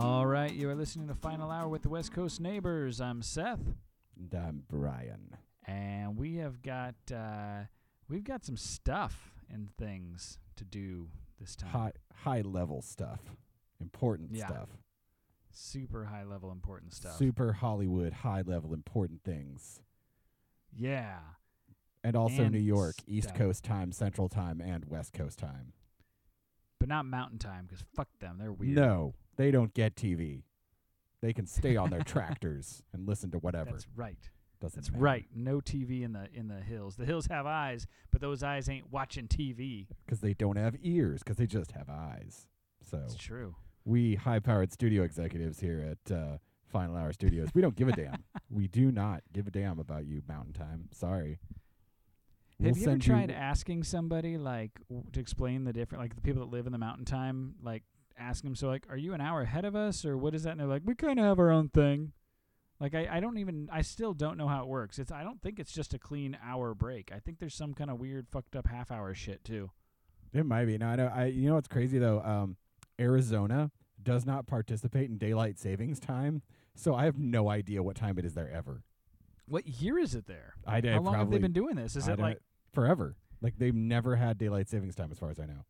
All right, you are listening to Final Hour with the West Coast Neighbors. I'm Seth, And I'm Brian. and we have got uh, we've got some stuff and things to do this time. High high level stuff. Important Yeah. stuff. Super high level important stuff. Super Hollywood high level important things. yeah, And also And New York, East. Coast time, Central time, and West Coast time. but not Mountain Time because fuck them, they're weird. No, they don't get TV. They can stay on their tractors and listen to whatever. that's right. Doesn't That's matter. right. No TV in the in the hills. The hills have eyes, but those eyes ain't watching TV. Because they don't have ears, because they just have eyes. So It's true. we high-powered studio executives here at uh, Final Hour Studios, we don't give a damn. We do not give a damn about you, Mountain Time. Sorry. We'll Have you ever tried asking somebody like w- to explain the different, like the people that live in the mountain time, like asking them, so like, are you an hour ahead of us or what is that? And they're like, we kind of have our own thing. Like I, I don't even, I still don't know how it works. It's, I don't think it's just a clean hour break. I think there's some kind of weird fucked up half hour shit too. It might be. No, I know. I. You know what's crazy though? Um, Arizona does not participate in daylight savings time, so I have no idea what time it is there ever. What year is it there? I How long have they been doing this? Is I it like forever? Like they've never had daylight savings time, as far as I know.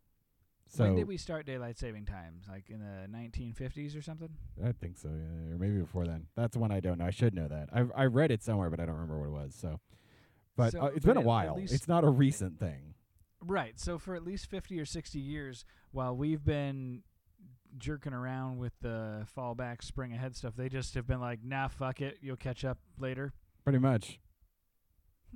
So when did we start daylight saving times? Like in the 1950s or something? I think so, yeah, or maybe before then. That's one I don't know. I should know that. I I read it somewhere, but I don't remember what it was. So, but So- uh, it's but been a while. It's not a recent thing. Right. So for at least 50 or 60 years, while we've been jerking around with the fall back, spring ahead stuff, they just have been like, nah, fuck it. You'll catch up later. Pretty much.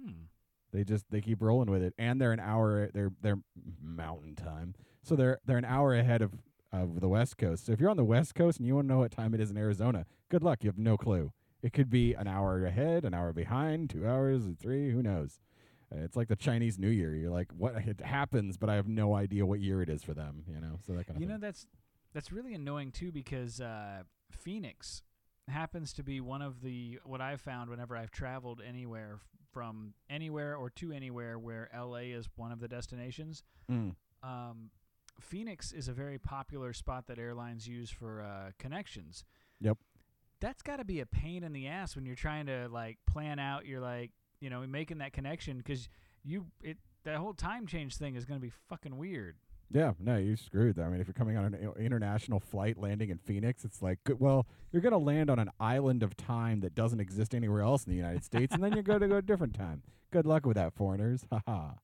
Hmm. They just they keep rolling with it, and they're an hour. They're they're mountain time, so they're they're an hour ahead of of the West Coast. So if you're on the West Coast and you want to know what time it is in Arizona, good luck. You have no clue. It could be an hour ahead, an hour behind, two hours, three. Who knows? Uh, It's like the Chinese New Year. You're like, what? It happens, but I have no idea what year it is for them. You know, so that kind of You know that's that's really annoying too because uh, Phoenix happens to be one of the what I've found whenever I've traveled anywhere from anywhere or to anywhere where LA is one of the destinations. Mm. Um, Phoenix is a very popular spot that airlines use for uh, connections. Yep. That's got to be a pain in the ass when you're trying to like plan out. You're like, you know, making that connection because you it that whole time change thing is going to be fucking weird. Yeah, no, you're screwed. Though. I mean, if you're coming on an international flight landing in Phoenix, it's like, good, well, you're going to land on an island of time that doesn't exist anywhere else in the United States, and then you're going to go a different time. Good luck with that, foreigners. Ha ha.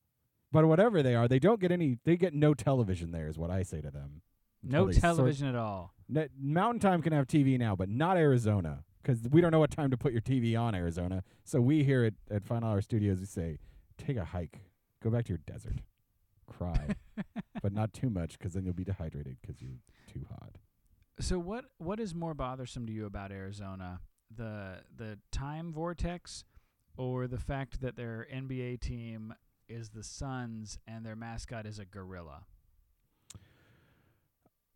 But whatever they are, they don't get any. They get no television. There is what I say to them. No they sort- television at all. N- Mountain Time can have TV now, but not Arizona, because we don't know what time to put your TV on Arizona. So we here at at Final Hour Studios, we say, take a hike, go back to your desert, cry, but not too much, because then you'll be dehydrated because you're too hot. So what what is more bothersome to you about Arizona? The the time vortex or the fact that their NBA team is the Suns and their mascot is a gorilla?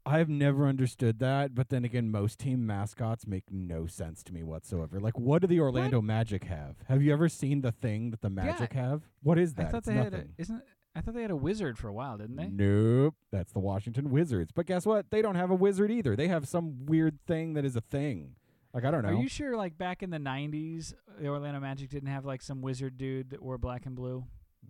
I've never understood that, but then again, most team mascots make no sense to me whatsoever. Like, what do the Orlando Magic have? Have you ever seen the thing that the Magic have? What is that? I thought It's they had a, isn't I thought they had a wizard for a while, didn't they? Nope. That's the Washington Wizards. But guess what? They don't have a wizard either. They have some weird thing that is a thing. Like I don't know. Are you sure like back in the 90s the Orlando Magic didn't have like some wizard dude that wore black and blue?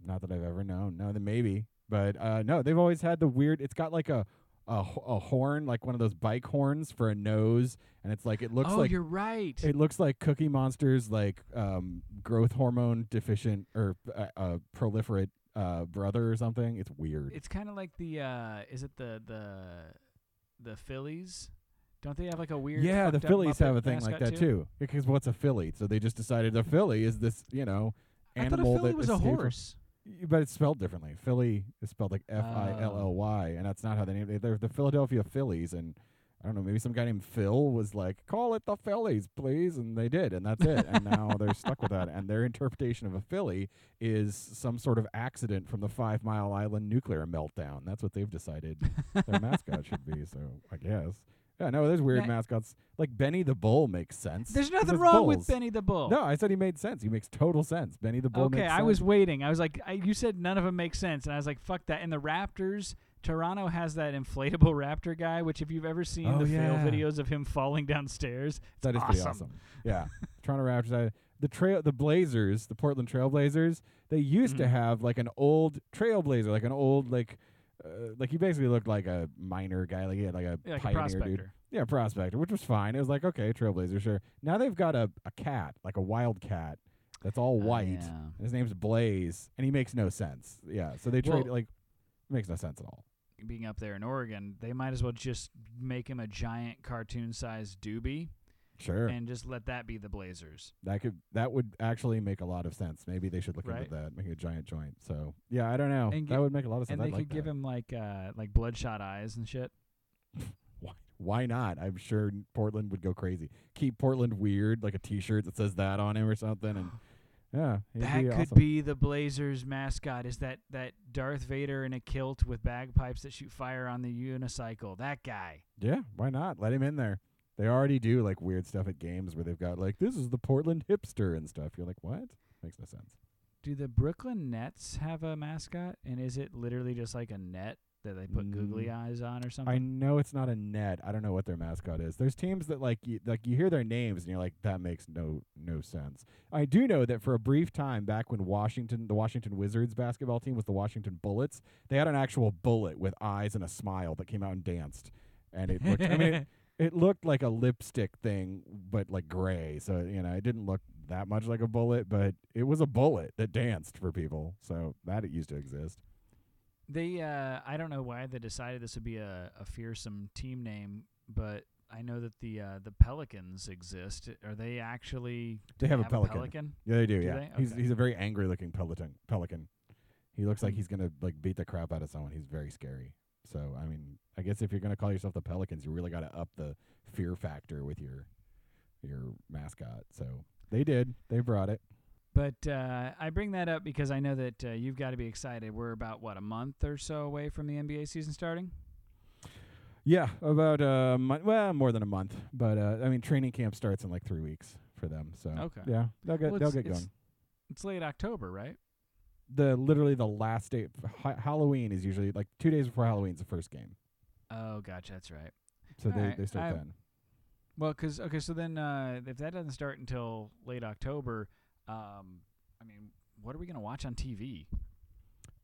Not that I've ever known. No, then maybe. But uh no, they've always had the weird it's got like a a, a horn, like one of those bike horns for a nose, and it's like it looks oh, like you're right. it looks like Cookie Monster's like um growth hormone deficient or uh, uh proliferate uh brother or something. It's weird. It's kind of like the uh is it the the the Phillies? Don't they have like a weird yeah, the Phillies have a thing like that too. Because what's a Philly? So they just decided a Philly is this, you know, I thought a animal Philly that was a horse. But it's spelled differently. Philly is spelled like F I L. L ah. Y, and that's not how they name it. They're the Philadelphia Phillies, and I don't know, maybe some guy named Phil was like, "Call it the Phillies, please," and they did, and that's it. and now they're stuck with that. And their interpretation of a Philly is some sort of accident from the Five Mile Island nuclear meltdown. That's what they've decided their mascot should be. So I guess, yeah, no, there's weird Yeah. mascots like Benny the Bull makes sense. There's nothing it's wrong bulls. with Benny the Bull. No, I said he made sense. He makes total sense. Benny the Bull. Makes Okay, makes I was sense. waiting. I was like, I, you said none of them make sense, and I was like, fuck that. And the Raptors, Toronto has that inflatable Raptor guy, which if you've ever seen Oh, the fail videos of him falling downstairs, That is awesome. pretty awesome. Yeah, Toronto Raptors. I, the trail, the Blazers, the Portland Trailblazers. They used to Mhm. have like an old Trailblazer, like an old like, uh, like he basically looked like a miner guy, like he had like a yeah, like pioneer prospector. dude. Yeah, prospector, which was fine. It was like okay, Trailblazer, sure. Now they've got a a cat, like a wild cat, that's all Oh, white. yeah. His name's Blaze, and he makes no sense. Yeah, so they trade Well- like makes no sense at all. Being up there in Oregon, they might as well just make him a giant cartoon-sized doobie Sure, and just let that be the Blazers. that could that would actually make a lot of sense. Maybe they should look Right. into that, making a giant joint. So yeah, I don't know. And that gi- would make a lot of sense. and they I'd could like give that. him like uh like bloodshot eyes and shit. Why, why not? I'm sure Portland would go crazy. Keep Portland weird, like a T-shirt that says that on him or something, and yeah, That be could awesome. be the Blazers mascot. Is that that Darth Vader in a kilt with bagpipes that shoot fire on the unicycle? That guy. Yeah, why not? Let him in there. They already do like weird stuff at games where they've got like this is the Portland hipster and stuff. You're like, what? Makes no sense. Do the Brooklyn Nets have a mascot? And is it literally just like a net that they put googly Mm, eyes on or something? I know it's not a net. I don't know what their mascot is. There's teams that like you, like you hear their names and you're like that makes no no sense. I do know that for a brief time back when Washington the Washington Wizards basketball team was the Washington Bullets, they had an actual bullet with eyes and a smile that came out and danced. And it looked I mean it, it looked like a lipstick thing but like gray. So, you know, it didn't look that much like a bullet, but it was a bullet that danced for people. So that it used to exist. They uh I don't know why they decided this would be a, a fearsome team name, but I know that the uh, the Pelicans exist. Are they actually They do have a pelican. pelican Yeah, they do. Do yeah, they? he's Okay. he's a very angry looking pelican. Pelican. He looks like Hmm. he's gonna like beat the crap out of someone. He's very scary. So I mean, I guess if you're gonna call yourself the Pelicans, you really got to up the fear factor with your your mascot. So they did. They brought it. But uh, I bring that up because I know that uh, you've got to be excited. We're about what a month or so away from the NBA season starting. Yeah, about a month. Well, more than a month. But uh, I mean, training camp starts in like three weeks for them. So Okay. yeah, they'll get Well, they'll get it's going. It's late October, right? The literally the last day. Ha- Halloween is usually like two days before Halloween's the first game. Oh, gotcha. That's right. So they Alright, they start I- then. Well, 'cause okay, so then uh, if that doesn't start until late October, um, I mean, what are we gonna watch on TV?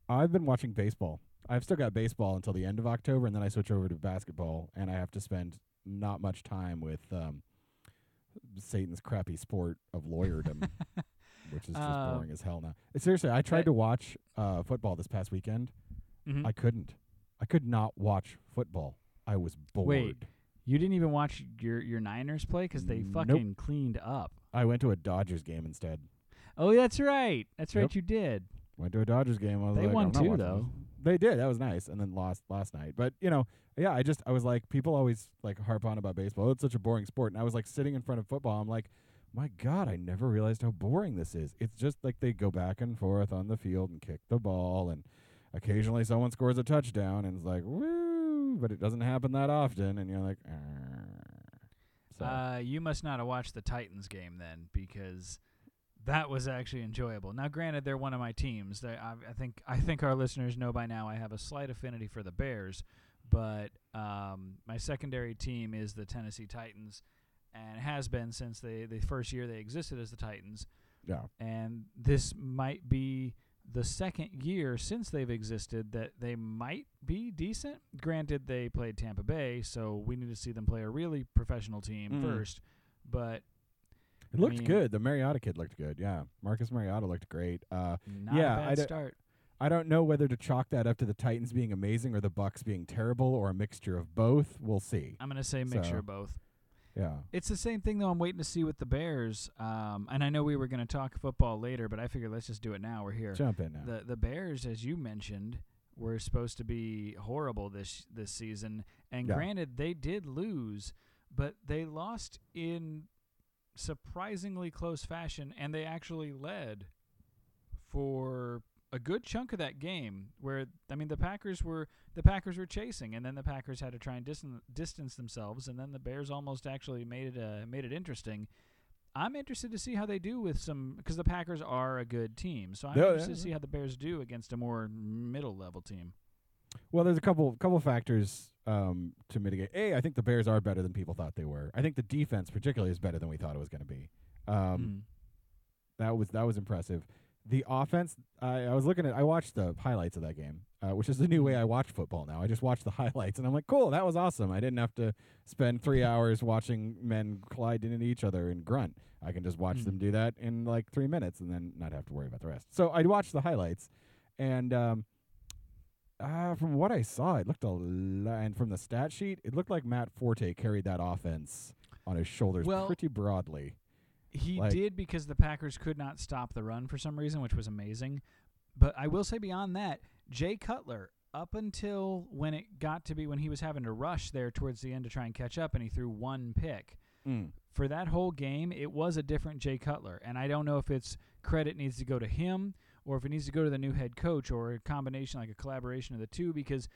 I've been watching baseball. I've still got baseball until the end of October, and then I switch over to basketball, and I have to spend not much time with um, Satan's crappy sport of lawyerdom, which is just Um, boring as hell now. Seriously, I tried to watch uh, football this past weekend. Mhm. I couldn't. I could not watch football. I was bored. Wait. You didn't even watch your your Niners play because they Nope. fucking cleaned up. I went to a Dodgers game instead. Oh, that's right. That's right. Yep. You did. Went to a Dodgers game. I was They like, won too, though. this. They did. That was nice. And then lost last night. But you know, yeah, I just I was like, people always like harp on about baseball. It's such a boring sport. And I was like sitting in front of football. I'm like, my God, I never realized how boring this is. It's just like they go back and forth on the field and kick the ball, and occasionally someone scores a touchdown, and it's like woo, but it doesn't happen that often. And you're like, so Uh, you must not have watched the Titans game then, because that was actually enjoyable. Now, granted, they're one of my teams. I, I think I think our listeners know by now I have a slight affinity for the Bears, but um, my secondary team is the Tennessee Titans, and has been since they the first year they existed as the Titans. yeah, And this might be the second year since they've existed that they might be decent. Granted, they played Tampa Bay, so we need to see them play a really professional team Mm. first. But it looked mean- good. The Mariota kid looked good. Yeah, Marcus Mariota looked great. Uh, not Yeah, a bad I d- start. I don't know whether to chalk that up to the Titans being amazing or the Bucks being terrible or a mixture of both. We'll see. I'm gonna say mixture So- of both. Yeah. It's the same thing though. I'm waiting to see with the Bears. Um, and I know we were gonna talk football later, but I figured let's just do it now. We're here. Jump in now. The the Bears, as you mentioned, were supposed to be horrible this this season, And Yeah. granted, they did lose, but they lost in surprisingly close fashion, and they actually led for a good chunk of that game. Where I mean, the Packers were the Packers were chasing, and then the Packers had to try and distan- distance themselves, and then the Bears almost actually made it uh, made it interesting. I'm interested to see how they do with some because the Packers are a good team, so I'm Yeah, interested yeah, to see how the Bears do against a more middle level team. Well, there's a couple couple factors um, to mitigate. A, I think the Bears are better than people thought they were. I think the defense, particularly, is better than we thought it was going to be. Um, Mm. That was that was impressive. The offense, I, I was looking at, I watched the highlights of that game, uh, which is the new way I watch football now. I just watch the highlights, and I'm like, cool, that was awesome. I didn't have to spend three hours watching men collide into each other and grunt. I can just watch Mm. them do that in like three minutes, and then not have to worry about the rest. So I watched the highlights, and um, uh, from what I saw, it looked a l- and from the stat sheet, it looked like Matt Forte carried that offense on his shoulders Well, pretty broadly. He Like- did because the Packers could not stop the run for some reason, which was amazing. But I will say beyond that, Jay Cutler, up until when it got to be when he was having to rush there towards the end to try and catch up, and he threw one pick. Mm. For that whole game, it was a different Jay Cutler, and I don't know if it's credit needs to go to him or if it needs to go to the new head coach or a combination, like a collaboration of the two. Because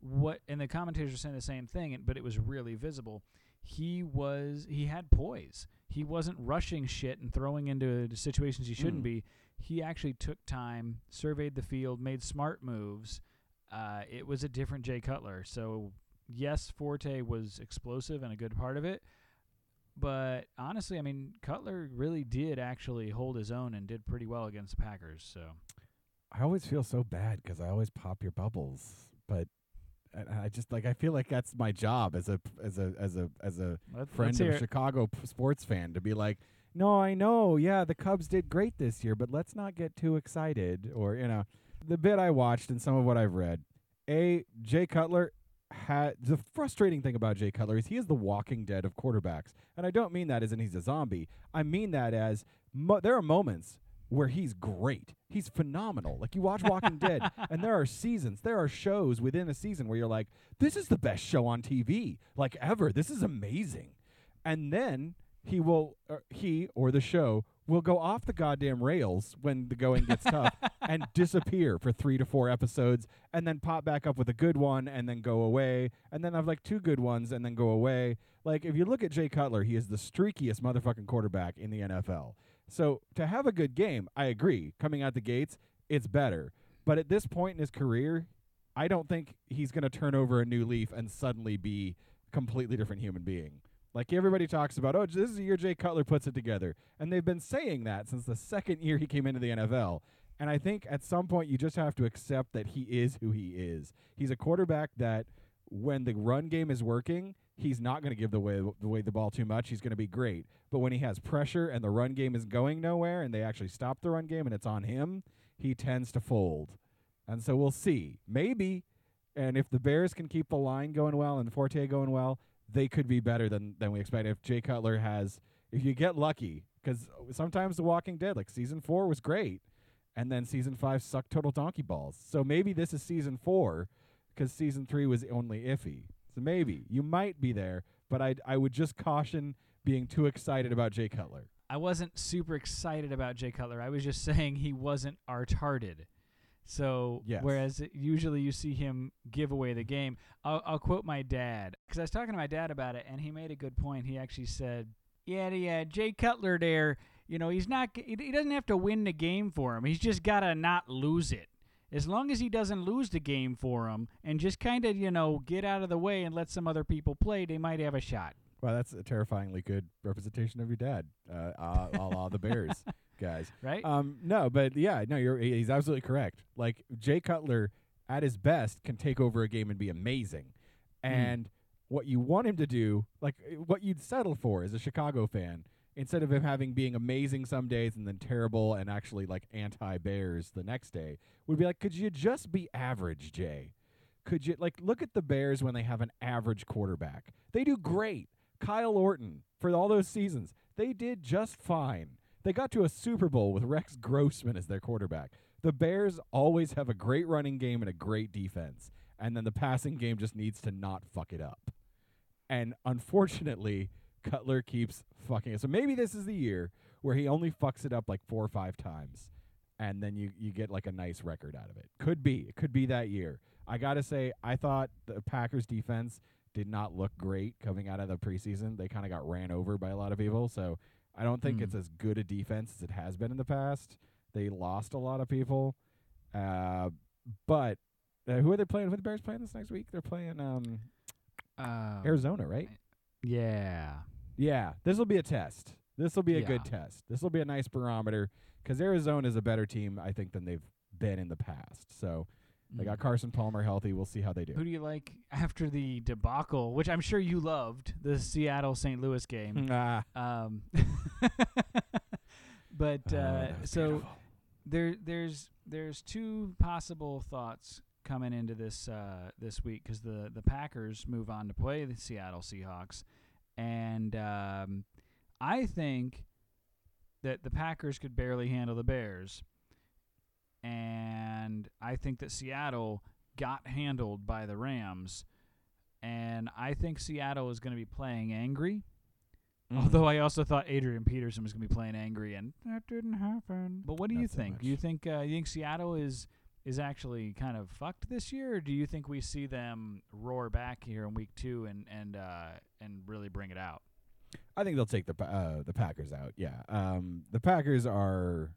what and the commentators are saying the same thing, and- but it was really visible. He was he had poise. He wasn't rushing shit and throwing into situations he shouldn't Mm. be. He actually took time, surveyed the field, made smart moves. Uh, it was a different Jay Cutler. So yes, Forte was explosive and a good part of it. But honestly, I mean, Cutler really did actually hold his own and did pretty well against the Packers. So I always feel so bad because I always pop your bubbles, but I just like I feel like that's my job as a as a as a as a let, friend let's of a. Chicago sports fan to be like, no, I know, yeah, the Cubs did great this year, but let's not get too excited. Or you know, the bit I watched and some of what I've read, a Jay Cutler had the frustrating thing about Jay Cutler is he is the Walking Dead of quarterbacks, and I don't mean that as in he's a zombie. I mean that as mo- there are moments where he's great. He's phenomenal. Like you watch Walking Dead, and there are seasons, there are shows within a season where you're like, this is the best show on TV, like ever. This is amazing. And then he will, or he or the show will go off the goddamn rails when the going gets tough and disappear for three to four episodes, and then pop back up with a good one, and then go away, and then have like two good ones, and then go away. Like if you look at Jay Cutler, he is the streakiest motherfucking quarterback in the NFL. So to have a good game, I agree. Coming out the gates, it's better. But at this point in his career, I don't think he's going to turn over a new leaf and suddenly be a completely different human being. Like everybody talks about, oh, this is the year Jay Cutler puts it together, and they've been saying that since the second year he came into the NFL. And I think at some point you just have to accept that he is who he is. He's a quarterback that when the run game is working, he's not going to give the way the way the ball too much. He's going to be great. But when he has pressure and the run game is going nowhere and they actually stop the run game and it's on him, he tends to fold. And so we'll see. Maybe and if the Bears can keep the line going well and Forte going well, they could be better than than we expect. If Jay Cutler has if you get lucky cuz sometimes The Walking Dead like season 4 was great and then season 5 sucked total donkey balls. So maybe this is season 4 cuz season 3 was only iffy. So maybe you might be there, but I I would just caution being too excited about Jay Cutler. I wasn't super excited about Jay Cutler. I was just saying he wasn't retarded. So Yes. whereas it- usually you see him give away the game, I'll, I'll quote my dad because I was talking to my dad about it, and he made a good point. He actually said, "Yeah, uh, Jay Cutler there, you know, he's not. He, he doesn't have to win the game for him. He's just gotta not lose it." As long as he doesn't lose the game for him and just kind of, you know, get out of the way and let some other people play, they might have a shot. Well, that's a terrifyingly good representation of your dad, uh, a la the Bears guys. Right? Um, no, but yeah, no, you're he's absolutely correct. Like Jay Cutler at his best can take over a game and be amazing. And what you want him to do, like what you'd settle for as a Chicago fan, instead of him having being amazing some days and then terrible and actually like anti Bears the next day, would be like, could you just be average, Jay? Could you like look at the Bears when they have an average quarterback? They do great. Kyle Orton for all those seasons, they did just fine. They got to a Super Bowl with Rex Grossman as their quarterback. The Bears always have a great running game and a great defense. and then the passing game just needs to not fuck it up. And unfortunately, Cutler keeps fucking it. So maybe this is the year where he only fucks it up like four or five times, and then you you get like a nice record out of it. Could be. It could be that year. I gotta say, I thought the Packers defense did not look great coming out of the preseason. They kind of got ran over by a lot of people. So I don't think Hmm. it's as good a defense as it has been in the past. They lost a lot of people. Uh, but uh, who are they playing? Who are the Bears playing this next week? They're playing um, Um, Arizona, right? Yeah. Yeah, this will be a test. This will be a good test. This will be a nice barometer because Arizona is a better team, I think, than they've been in the past. So they got Mm. Carson Palmer healthy. We'll see how they do. Who do you like after the debacle, which I'm sure you loved, the Seattle St. Louis game? ah, um, but Oh, uh, so beautiful. there there's there's two possible thoughts coming into this uh, this week because the the Packers move on to play the Seattle Seahawks, and um, I think that the Packers could barely handle the Bears, and I think that Seattle got handled by the Rams, and I think Seattle is going to be playing angry. Mhm. Although I also thought Adrian Peterson was going to be playing angry, and that didn't happen. But what do you Not so think? Do you think uh, you think Seattle is is actually kind of fucked this year, or do you think we see them roar back here in week two and and uh, and really bring it out? I think they'll take the uh, the Packers out. Yeah, um, the Packers are,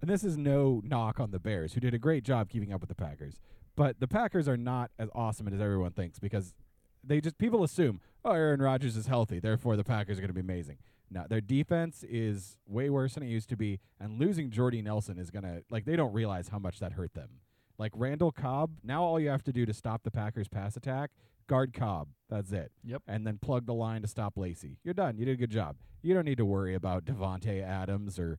and this is no knock on the Bears, who did a great job keeping up with the Packers. But the Packers are not as awesome as everyone thinks because they just people assume, oh, Aaron Rodgers is healthy, therefore the Packers are going to be amazing. No, their defense is way worse than it used to be, and losing Jordy Nelson is gonna like they don't realize how much that hurt them. Like Randall Cobb, now all you have to do to stop the Packers' pass attack, guard Cobb. That's it Yep. and then plug the line to stop Lacy. You're done. You did a good job. You don't need to worry about Davante Adams or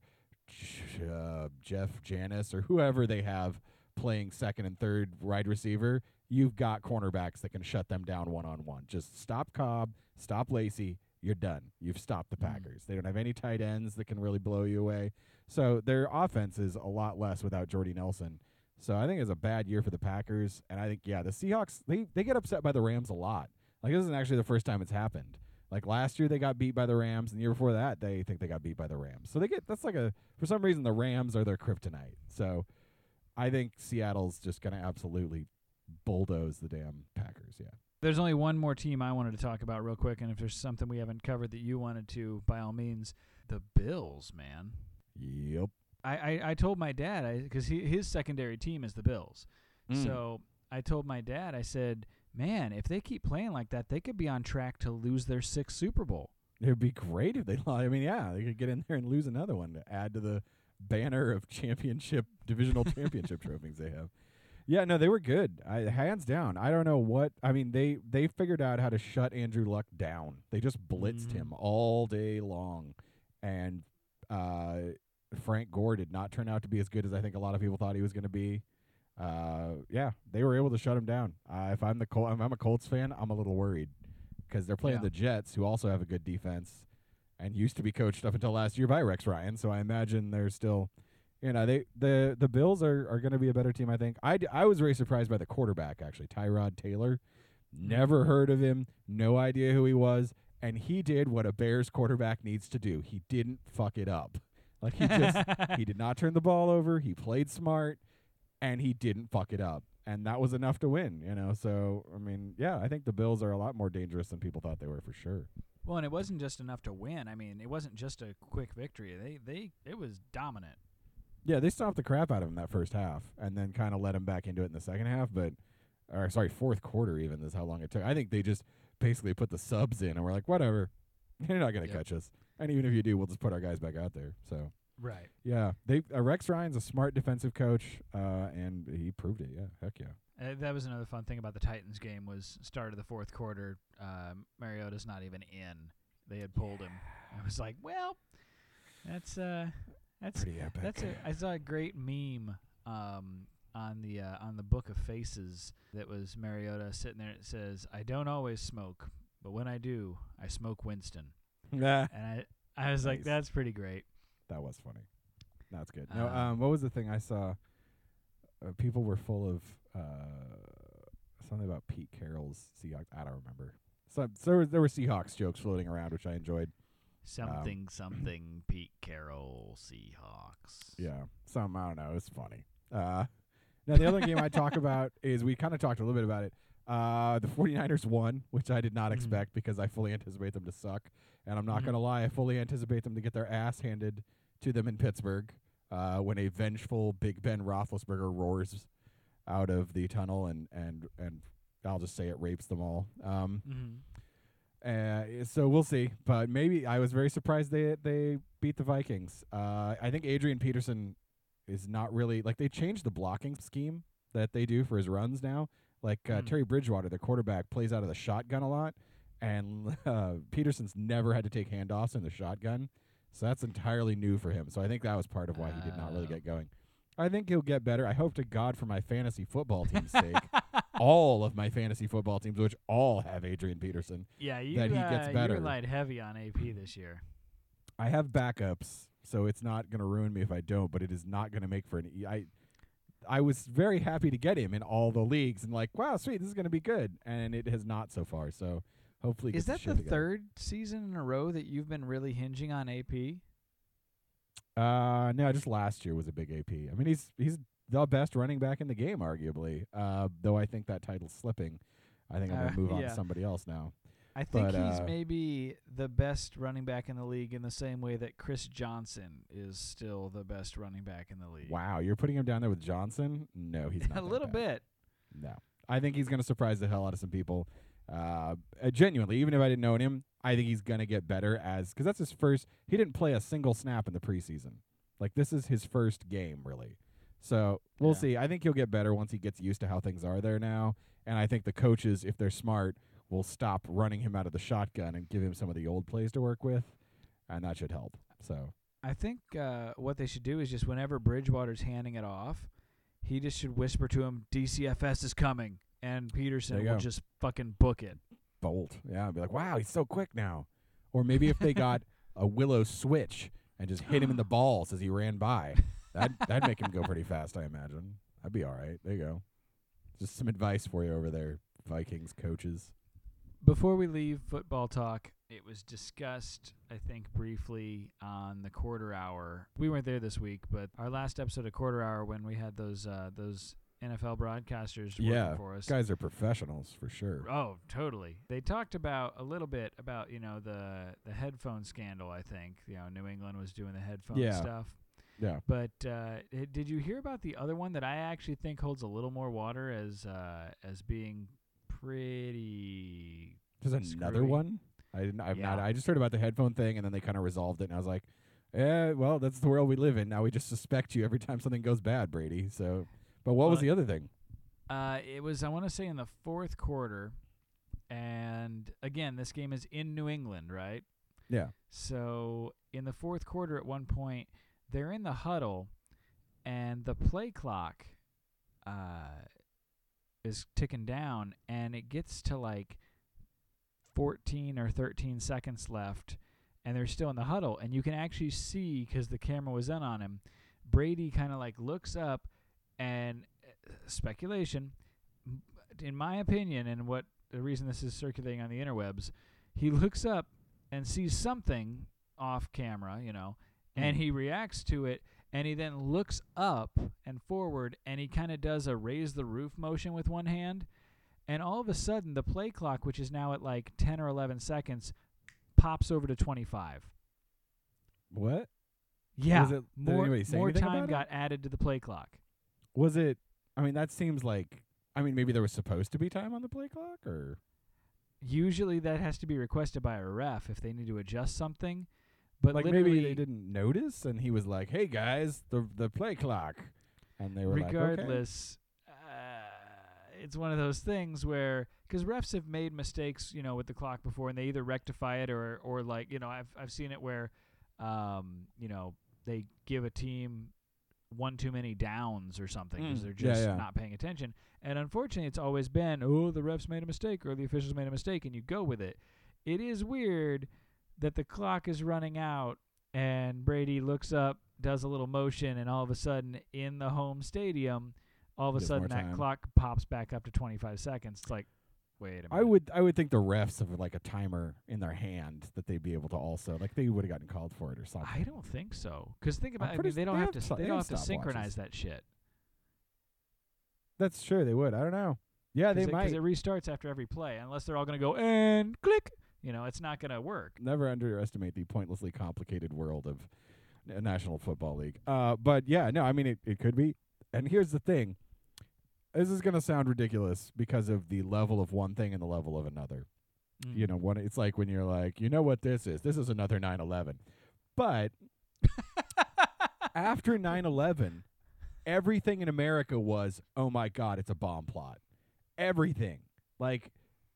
uh, Jeff Janis or whoever they have playing second and third wide receiver. You've got cornerbacks that can shut them down one on one. Just stop Cobb, stop Lacy. You're done. You've stopped the Mhm. Packers. They don't have any tight ends that can really blow you away. So their offense is a lot less without Jordy Nelson. So I think it's a bad year for the Packers, and I think yeah, the Seahawks they they get upset by the Rams a lot. Like this isn't actually the first time it's happened. Like last year they got beat by the Rams, and the year before that they think they got beat by the Rams. So they get that's like a for some reason the Rams are their kryptonite. So I think Seattle's just gonna absolutely bulldoze the damn Packers. Yeah. There's only one more team I wanted to talk about real quick, and if there's something we haven't covered that you wanted to, by all means, the Bills, man. Yep. I, I, I told my dad I because his secondary team is the Bills. Mm. So I told my dad, I said, "Man, if they keep playing like that, they could be on track to lose their sixth Super Bowl." It'd be great if they. lo- I mean, yeah, they could get in there and lose another one to add to the banner of championship, divisional championship trophies they have. Yeah, no, they were good. I, hands down. I don't know what. I mean, they they figured out how to shut Andrew Luck down. They just blitzed Mhm. him all day long, and uh, Frank Gore did not turn out to be as good as I think a lot of people thought he was going to be. Uh, yeah, they were able to shut him down. Uh, if I'm the Col- if I'm a Colts fan, I'm a little worried because they're playing Yeah. the Jets, who also have a good defense and used to be coached up until last year by Rex Ryan. So I imagine they're still, you know, they the the Bills are are going to be a better team. I think. I, d- I was very surprised by the quarterback actually, Tyrod Taylor. Mm. Never heard of him. No idea who he was, and he did what a Bears quarterback needs to do. He didn't fuck it up. Like he just he did not turn the ball over. He played smart, and he didn't fuck it up. And that was enough to win, you know. So I mean, yeah, I think the Bills are a lot more dangerous than people thought they were for sure. Well, and it wasn't just enough to win. I mean, it wasn't just a quick victory. They they it was dominant. Yeah, they stopped the crap out of him that first half, and then kind of let him back into it in the second half. But, or sorry, fourth quarter even is how long it took. I think they just basically put the subs in, and we're like, whatever, you're not gonna Yep. catch us. And even if you do, we'll just put our guys back out there. So Right. yeah, they uh, Rex Ryan's a smart defensive coach, uh, and he proved it. Yeah, heck yeah. Uh, that was another fun thing about the Titans game was start of the fourth quarter. Um, Mariota's not even in. They had pulled him. I was like, well, that's uh, that's Pretty epic. that's a. I saw a great meme um on the uh, on the book of faces that was Mariota sitting there. It says, "I don't always smoke, but when I do, I smoke Winston." Nah, And I I was like, that's pretty great. that was funny. That's good. No, Um, um, what was the thing I saw? Uh, people were full of uh, something about Pete Carroll's Seahawks. I don't remember. So, so there, were, there were Seahawks jokes floating around, which I enjoyed. Something, something, Pete Carroll, Seahawks. Yeah, some I don't know. It's funny. Uh, now the other game I talk about is we kind of talked a little bit about it. Uh, the 49ers won, which I did not Mhm. expect because I fully anticipate them to suck. And I'm not Mhm. gonna lie, I fully anticipate them to get their ass handed to them in Pittsburgh uh, when a vengeful Big Ben Roethlisberger roars out of the tunnel and and and I'll just say it rapes them all. Um, Mm-hmm. Uh, so we'll see, but maybe I was very surprised they they beat the Vikings. Uh, I think Adrian Peterson is not really like they changed the blocking scheme that they do for his runs now. Like uh, Hmm. Teddy Bridgewater, the quarterback, plays out of the shotgun a lot, and uh, Peterson's never had to take handoffs in the shotgun, so that's entirely new for him. So I think that was part of why he did not really Oh. get going. I think he'll get better. I hope to God for my fantasy football team's sake, all of my fantasy football teams, which all have Adrian Peterson. Yeah, you, that he gets uh, better. You relied heavy on AP this year. I have backups, so it's not going to ruin me if I don't. But it is not going to make for an. E- I, I was very happy to get him in all the leagues, and like, wow, sweet, this is going to be good, and it has not so far. So hopefully, Is that his the third season in a row that you've been really hinging on AP? Uh, no, just last year was a big AP. I mean, he's he's the best running back in the game, arguably. Uh, though I think that title's slipping. I think I'm Uh, gonna move on yeah. to somebody else now. I think But, he's uh, maybe the best running back in the league in the same way that Chris Johnson is still the best running back in the league. Wow, you're putting him down there with Johnson? No, he's not. a little bad. bit. No, I think he's going to surprise the hell out of some people. Uh, uh, genuinely, even if I didn't know him, I think he's going to get better as because that's his first. He didn't play a single snap in the preseason. Like this is his first game, really. So we'll Yeah. see. I think he'll get better once he gets used to how things are there now. And I think the coaches, if they're smart, will stop running him out of the shotgun and give him some of the old plays to work with, and that should help. So I think uh, what they should do is just whenever Bridgewater's handing it off, he just should whisper to him, "DCFS is coming," and Peterson will go. just fucking book it. bolt, yeah, I'd be like, wow, he's so quick now. Or maybe if they got a willow switch and just hit him in the balls as he ran by. That that'd make him go pretty fast, I imagine. I'd be all right. There you go. Just some advice for you over there, Vikings coaches. Before we leave football talk, it was discussed, I think, briefly on the quarter hour. We weren't there this week, but our last episode of quarter hour when we had those uh, those NFL broadcasters Yeah, for us. Guys are professionals for sure. Oh, totally. They talked about a little bit about you know the the headphone scandal. I think you know New England was doing the headphone Yeah. stuff. Yeah. But uh, did you hear about the other one that I actually think holds a little more water as uh, as being pretty? There's another screwy? one. I didn't. I've not. I just heard about the headphone thing, and then they kind of resolved it, and I was like, "Yeah, well, that's the world we live in. Now we just suspect you every time something goes bad, Brady." So, but what was the other thing? Uh, it was I want to say in the fourth quarter, and again this game is in New England, right? Yeah. So in the fourth quarter, at one point, they're in the huddle, and the play clock uh, is ticking down, and it gets to like 14 or 13 seconds left, and they're still in the huddle, and you can actually see because the camera was in on him. Brady kind of like looks up, and uh, speculation, in my opinion, and what the reason this is circulating on the interwebs, he looks up and sees something off camera, you know, and Mhm. he reacts to it and he then looks up and forward and he kind of does a raise the roof motion with one hand and all of a sudden the play clock which is now at like 10 or 11 seconds pops over to 25 What yeah Was it- more, more time got added to the play clock was it? I mean, that seems like. I mean, maybe there was supposed to be time on the play clock, or usually that has to be requested by a ref if they need to adjust something but like maybe they didn't notice, and he was like, "Hey guys, the the play clock," and they were like, "Okay." regardless, uh, it's one of those things where because refs have made mistakes, you know, with the clock before, and they either rectify it or or like you know I've I've seen it where, um, you know, they give a team one too many downs or something because Mm, they're yeah, just yeah. not paying attention. And unfortunately, it's always been oh the refs made a mistake or the officials made a mistake, and you go with it. It is weird that the clock is running out and Brady looks up, does a little motion, and all of a sudden in the home stadium, all of a sudden that time. clock pops back up to 25 seconds. It's like, wait a minute. I would I would think the refs have like a timer in their hand that they'd be able to also like they would have gotten called for it or something. I don't think so. Because think about, I mean, they don't have have to, sto- they don't have to synchronize that shit. That's true. They would. I don't know. Yeah, they it, might. it restarts after every play, unless they're all going to go and click. You know, it's not going to work. Never underestimate the pointlessly complicated world of National Football League. Uh, but yeah, no, I mean it. It could be. And here's the thing. This is gonna sound ridiculous because of the level of one thing and the level of another. Mm. You know, one. It's like when you're like, you know what this is? This is another 9/11. But after 9/11, everything in America was, oh my God, it's a bomb plot. Everything. Like,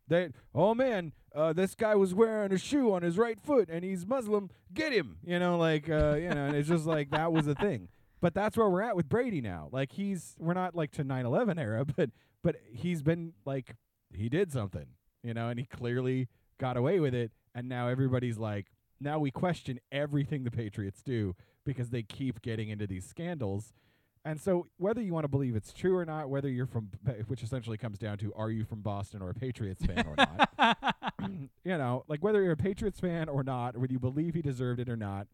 that, oh man, uh, this guy was wearing a shoe on his right foot and he's Muslim. Get him. You know, like, uh, you know, and it's just like that was a thing. But that's where we're at with Brady now. Like, he's, we're not like to 9 11 era, but, but he's been like, he did something, you know, and he clearly got away with it. And now everybody's like, now we question everything the Patriots do because they keep getting into these scandals. And so, whether you want to believe it's true or not, whether you're from, which essentially comes down to, are you from Boston or a Patriots fan or not? you know, like whether you're a Patriots fan or not, or whether you believe he deserved it or not,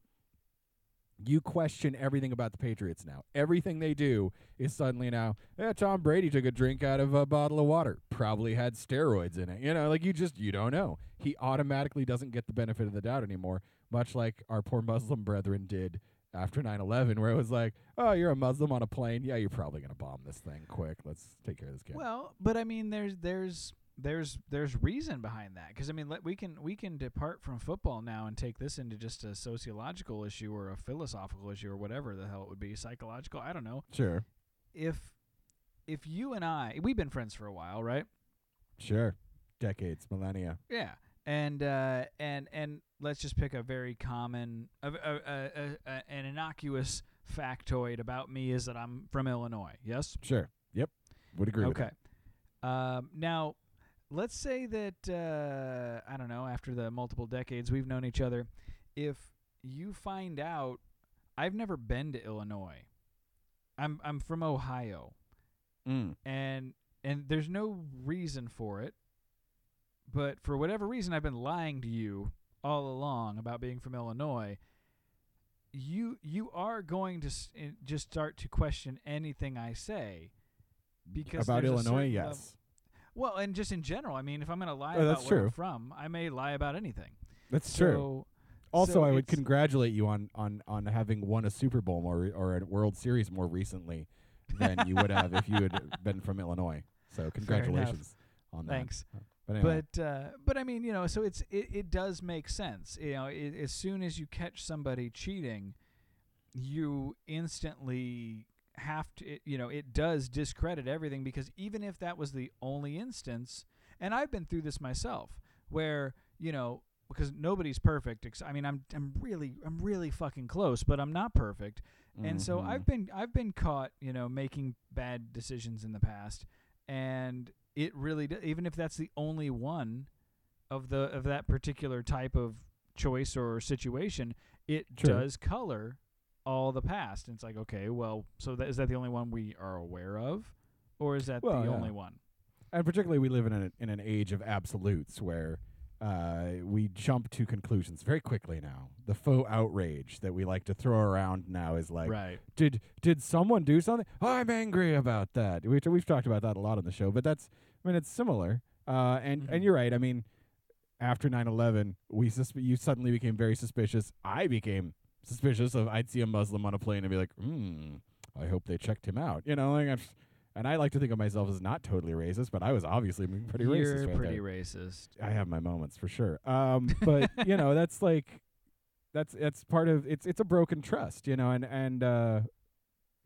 you question everything about the Patriots now. Everything they do is suddenly now, yeah, Tom Brady took a drink out of a bottle of water, probably had steroids in it. You know, like you just, you don't know. He automatically doesn't get the benefit of the doubt anymore, much like our poor Muslim brethren did after 9/11 where it was like, "Oh, you're a Muslim on a plane. Yeah, you're probably going to bomb this thing quick. Let's take care of this kid." Well, but I mean, there's there's there's there's reason behind that because I mean, let, we can we can depart from football now and take this into just a sociological issue or a philosophical issue or whatever the hell it would be, psychological. I don't know. sure. If if you and I, we've been friends for a while, right? Sure. Decades, millennia. Yeah, and uh, and and let's just pick a very common, a, a, a, a, an innocuous factoid about me is that I'm from Illinois. Yes. Sure. Yep. Would agree with okay. that. Um, now, let's say that uh, I don't know. After the multiple decades we've known each other, if you find out, I've never been to Illinois. I'm I'm from Ohio, Mm. and and there's no reason for it. But for whatever reason, I've been lying to you all along about being from Illinois. You you are going to s- just start to question anything I say because About Illinois, level- yes. well, and just in general, I mean, if I'm going to lie Oh, about where true. I'm from, I may lie about anything. That's true. Also, so I would congratulate you on, on, on having won a Super Bowl more re- or a World Series more recently than you would have if you had been from Illinois. So congratulations on that. Thanks. But anyway, But uh, but I mean, you know, so it's it, it does make sense. You know, it, as soon as you catch somebody cheating, you instantly have to. It, you know, it does discredit everything because even if that was the only instance, and I've been through this myself, where you know. Because nobody's perfect. I mean, I'm I'm really I'm really fucking close, but I'm not perfect. And so Mhm. I've been I've been caught, you know, making bad decisions in the past, and it really do, even if that's the only one of the of that particular type of choice or situation, it True. does color all the past. And it's like, okay, well, so that is that the only one we are aware of, or is that Well, the yeah. only one? and particularly we live in an in an age of absolutes where uh, we jump to conclusions very quickly now. The faux outrage that we like to throw around now is like, right. did did someone do something? I'm angry about that. We, we've talked about that a lot on the show, but that's I mean it's similar. Uh, and Mhm. and you're right. I mean, after 9/11, we susp- you suddenly became very suspicious. I became suspicious of I'd see a Muslim on a plane and be like, hmm, I hope they checked him out. You know, like I'm, and I like to think of myself as not totally racist, but I was obviously being pretty racist. You're right pretty there. racist. I have my moments for sure. Um, but you know, that's like that's that's part of it's it's a broken trust, you know, and and uh,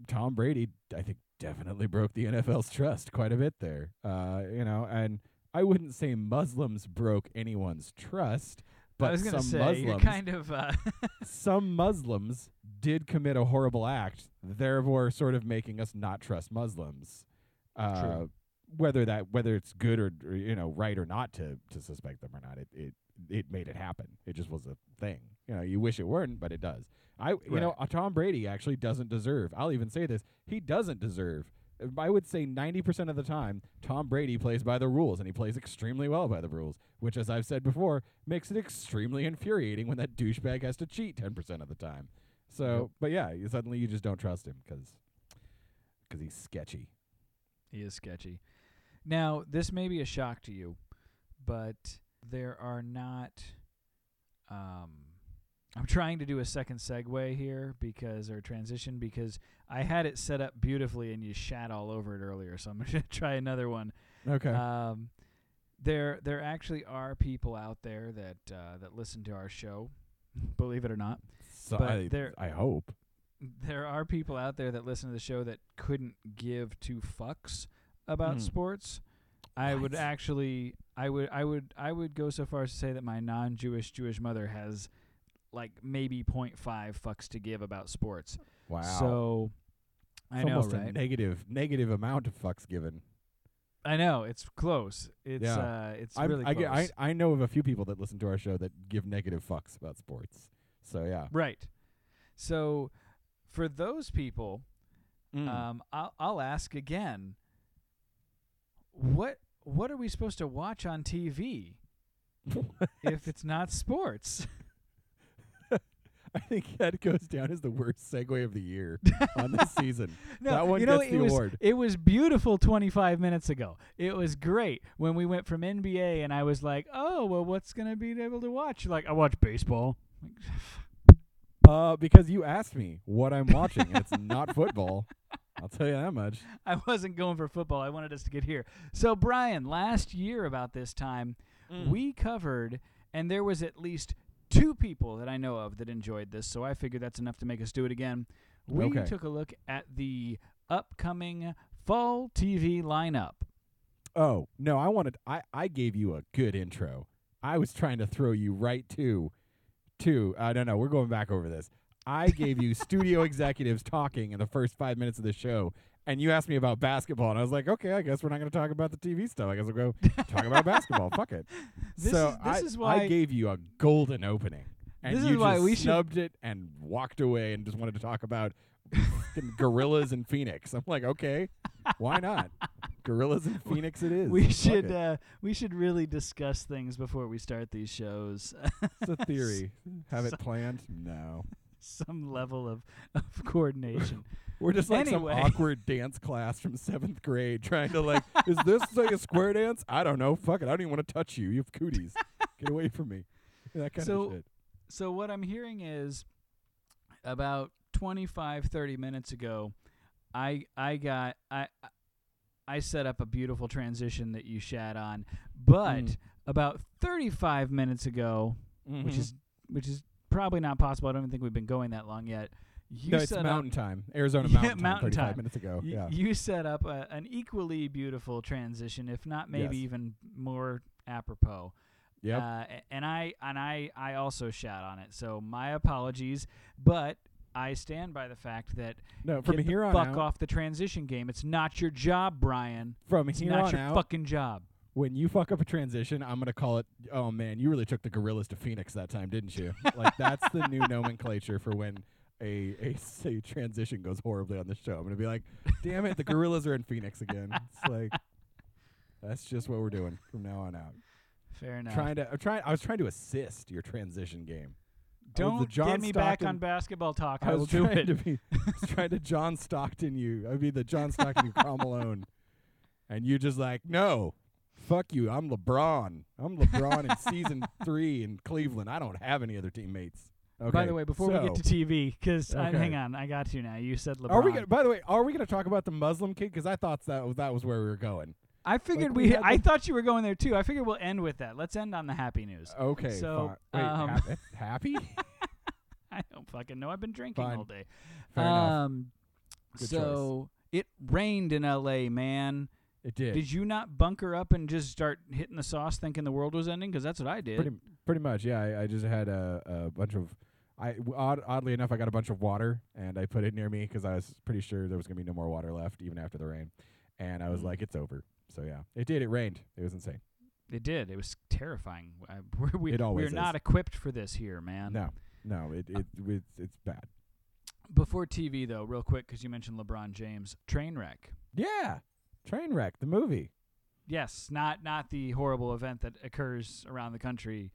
Tom Brady, I think, definitely broke the NFL's trust quite a bit there. Uh, you know, and I wouldn't say Muslims broke anyone's trust, but I was some say Muslims, kind of uh, some Muslims did commit a horrible act, therefore sort of making us not trust Muslims. Uh, True. Whether that whether it's good or, or you know right or not to to suspect them or not, it it it made it happen. It just was a thing. You know, you wish it weren't, but it does. I you know uh, Tom Brady actually doesn't deserve. I'll even say this: he doesn't deserve I would say 90% of the time, Tom Brady plays by the rules, and he plays extremely well by the rules, which, as I've said before, makes it extremely infuriating when that douchebag has to cheat 10% of the time. So, Yep. but yeah, you, suddenly you just don't trust him because because he's sketchy. He is sketchy. Now, this may be a shock to you, but there are not. Um, I'm trying to do a second segue here because, or transition, because I had it set up beautifully and you shat all over it earlier. So I'm going to try another one. Okay. Um, there, there actually are people out there that uh, that listen to our show, believe it or not. so but I, there- I hope. there are people out there that listen to the show that couldn't give two fucks about Hmm. sports. I would actually I would I would I would go so far as to say that my non-Jewish Jewish mother has like maybe 0.5 fucks to give about sports. Wow. So I know, almost right? a negative negative amount of fucks given. I know it's close. It's Yeah. uh it's I'm- really I, close. I I know of a few people that listen to our show that give negative fucks about sports. So yeah. right. So for those people, Mm. Um, I'll I'll ask again. What what are we supposed to watch on TV if it's not sports? I think that goes down as the worst segue of the year on this season. No, that one you know gets it the was award. it was beautiful 25 minutes ago. It was great when we went from NBA and I was like, "Oh, well what's going to be able to watch?" Like, I watch baseball. Uh, because you asked me what I'm watching, and it's not football. I'll tell you that much. I wasn't going for football. I wanted us to get here. So, Brian, last year about this time, Mm. we covered, and there was at least two people that I know of that enjoyed this. So I figured that's enough to make us do it again. We Okay. took a look at the upcoming fall TV lineup. Oh no, I wanted. I I gave you a good intro. I was trying to throw you right to, to. I don't know. We're going back over this. I gave you studio executives talking in the first five minutes of the show, and you asked me about basketball, and I was like, okay, I guess we're not going to talk about the TV stuff. I guess we'll go talk about basketball. Fuck it. This so is- this I, is why- I gave you a golden opening, and This you is why just we should- snubbed it and walked away and just wanted to talk about gorillas in Phoenix. I'm like, okay, why not? Gorillas in Phoenix, it is. We should uh, we should really discuss things before we start these shows. It's a theory. Have it planned? No. Some level of, of coordination. We're just like Anyway. some awkward dance class from seventh grade trying to like, is this like a square dance? I don't know. Fuck it. I don't even want to touch you. You have cooties. Get away from me. That kind So- of shit. So what I'm hearing is about 25 30 minutes ago I I got I I set up a beautiful transition that you shat on but Mm. about 35 minutes ago which Mhm. is which is probably not possible I don't even think we've been going that long yet you no, it's set mountain up time. Arizona Yeah, mountain time. mountain 35 time. minutes ago. y- yeah. you set up a, an equally beautiful transition if not maybe Yes. even more apropos Yep. uh, and I and I I also shat on it. So my apologies, but I stand by the fact that no, from here on fuck out. off the transition game. It's not your job, Brian. From It's here not on your out, fucking job. When you fuck up a transition, I'm gonna call it. Oh man, you really took the gorillas to Phoenix that time, didn't you? like that's the new nomenclature for when a, a, a transition goes horribly on the show. I'm gonna be like, damn it, the gorillas are in Phoenix again. It's like that's just what we're doing from now on out. Fair enough. Trying to, I'm trying. I was trying to assist your transition game. I was the Don't get me back on basketball talk. I I will was do trying it. to be, trying to John Stockton you. I'd be the John Stockton Malone, and you just like, no, fuck you. I'm LeBron. I'm LeBron in season three in Cleveland. I don't have any other teammates. Okay. By the way, before we get to TV, because Okay. hang on, I got you now. You said LeBron. are we gonna? By the way, are we gonna talk about the Muslim kid? Because I thought that was that was where we were going. I figured we we. I the- thought you were going there too. I figured we'll end with that. Let's end on the happy news. Okay. So, fine. Wait, um, hap- happy? I don't fucking know. I've been drinking Fine. all day. Fair enough. um, Good so it rained in L.A. Man, It did. did you not bunker up and just start hitting the sauce, thinking the world was ending? Because that's what I did. Pretty, pretty much, yeah. I, I just had a, a bunch of, I w- odd, oddly enough, I got a bunch of water and I put it near me because I was pretty sure there was gonna be no more water left even after the rain, and I was Mm. like, it's over. So yeah, it did. It rained. It was insane. It did. It was terrifying. I, we're, we, It always we're not equipped for this here, man. No, no, it it it's, it's bad. Before TV though, real quick, because you mentioned LeBron James, train wreck. Yeah, Trainwreck, the movie. Yes, not not the horrible event that occurs around the country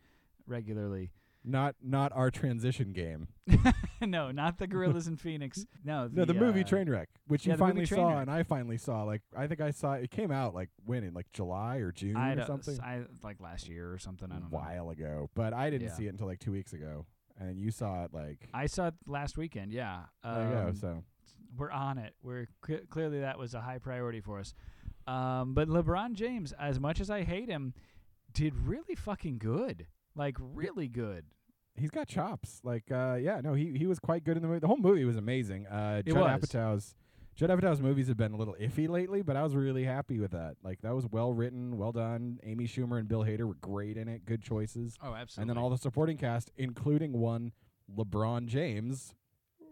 regularly. Not not our transition game. no, not the gorillas in Phoenix. No, the, no, the movie uh, Trainwreck, which yeah, you finally saw Trainwreck. and I finally saw. Like I think I saw it came out like when in like July or June I or something. I like last year or something. I a don't know. A while ago, but I didn't Yeah. see it until like two weeks ago, and you saw it like I saw it last weekend. Yeah. there you go. Um, So we're on it. We're cl- clearly that was a high priority for us. Um, but LeBron James, as much as I hate him, did really fucking good. Like really good. he's got chops. Like uh, yeah, no, he he was quite good in the movie. The whole movie was amazing. Uh, It Judd was. Apatow's Judd Apatow's movies have been a little iffy lately, but I was really happy with that. Like that was well written, well done. Amy Schumer and Bill Hader were great in it. Good choices. Oh, absolutely. And then all the supporting cast, including one LeBron James.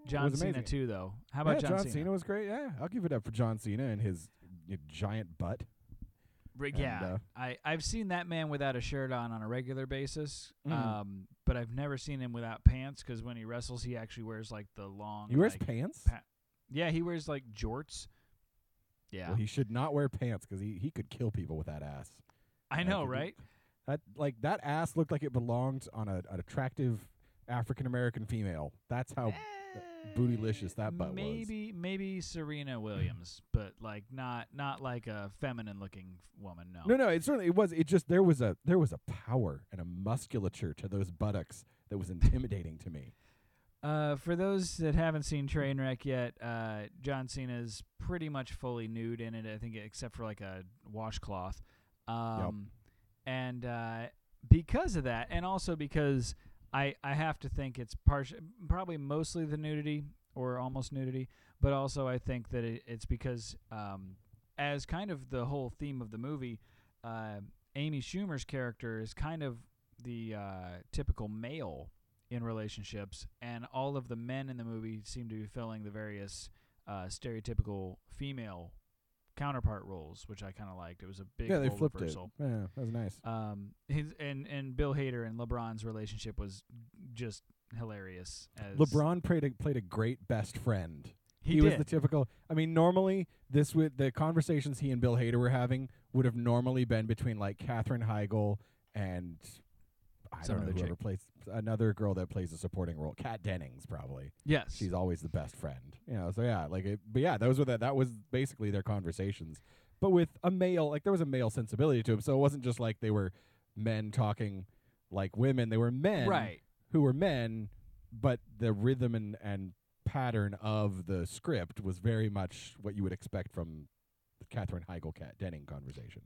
John Cena too, though. How about yeah, John, Cena? was great. Yeah, I'll give it up for John Cena and his uh, giant butt. Ri- and, yeah, uh, I I've seen that man without a shirt on on a regular basis. Mhm. Um, but I've never seen him without pants because when he wrestles, he actually wears like the long. He wears like, pants. pa- Yeah, he wears like jorts. Yeah, Well, he should not wear pants because he, he could kill people with that ass. I know, like, right? That like that ass looked like it belonged on a an attractive African American female. That's how bootylicious that butt was. maybe maybe Serena Williams, but like not not like a feminine looking woman. No. No, no, it certainly it was. It just there was a there was a power and a musculature to those buttocks that was intimidating to me. Uh, for those that haven't seen Trainwreck yet, uh, John Cena's pretty much fully nude in it. I think except for like a washcloth. Um, and uh, because of that, and also because I I have to think it's partial, probably mostly the nudity or almost nudity, but also I think that it, it's because um, as kind of the whole theme of the movie, uh, Amy Schumer's character is kind of the uh, typical male in relationships, and all of the men in the movie seem to be filling the various uh, stereotypical female counterpart roles, which I kind of liked. It was a big yeah, they flipped reversal. it. Yeah, that was nice. Um, his and and Bill Hader and LeBron's relationship was just hilarious. As LeBron played a, played a great best friend. he, was did. the typical. I mean, normally this would the conversations he and Bill Hader were having would have normally been between like Katherine Heigl and I Some don't know whoever chick. plays another girl that plays a supporting role. Kat Dennings probably. yes, She's always the best friend. You know. So yeah, like it, but yeah, those were the, that was basically their conversations. But with a male, like there was a male sensibility to him, so it wasn't just like they were men talking like women. They were men right. who were men, but the rhythm and, and pattern of the script was very much what you would expect from the Katherine Heigl Kat Denning conversation.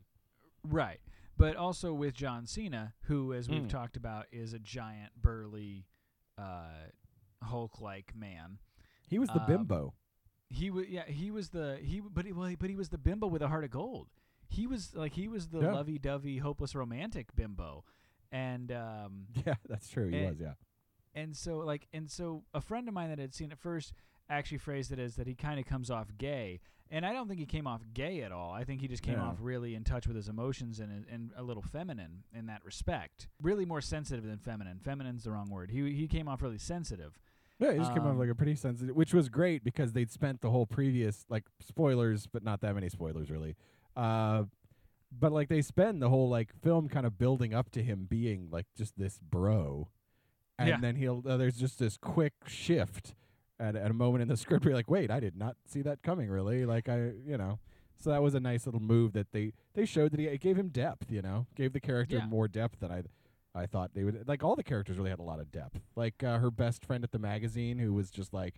Right. But also with John Cena, who, as we've Mm. talked about, is a giant, burly, uh, Hulk-like man. He was the Um, bimbo. He was, yeah, he was the he, but he, well, he- but he was the bimbo with a heart of gold. He was like he was the Yeah. lovey-dovey, hopeless romantic bimbo, and um, Yeah, that's true. He and- was, yeah. and so like and so a friend of mine that had seen it first actually phrased it as that he kind of comes off gay. And i don't think he came off gay at all. I think he just came Yeah. off really in touch with his emotions and and a little feminine in that respect. Really more sensitive than feminine. Feminine's the wrong word. He he came off really sensitive. Yeah, he just came off Um, like a pretty sensitive, which was great because they'd spent the whole previous like spoilers, but not that many spoilers really. Uh, but like they spend the whole like film kind of building up to him being like just this bro, and Yeah. then he'll uh, there's just this quick shift at at a moment in the script where you're like, wait, I did not see that coming really. Like I, you know. So that was a nice little move that they they showed that he it gave him depth, you know, gave the character Yeah. more depth than I I thought they would. Like all the characters really had a lot of depth. Like uh, her best friend at the magazine, who was just like,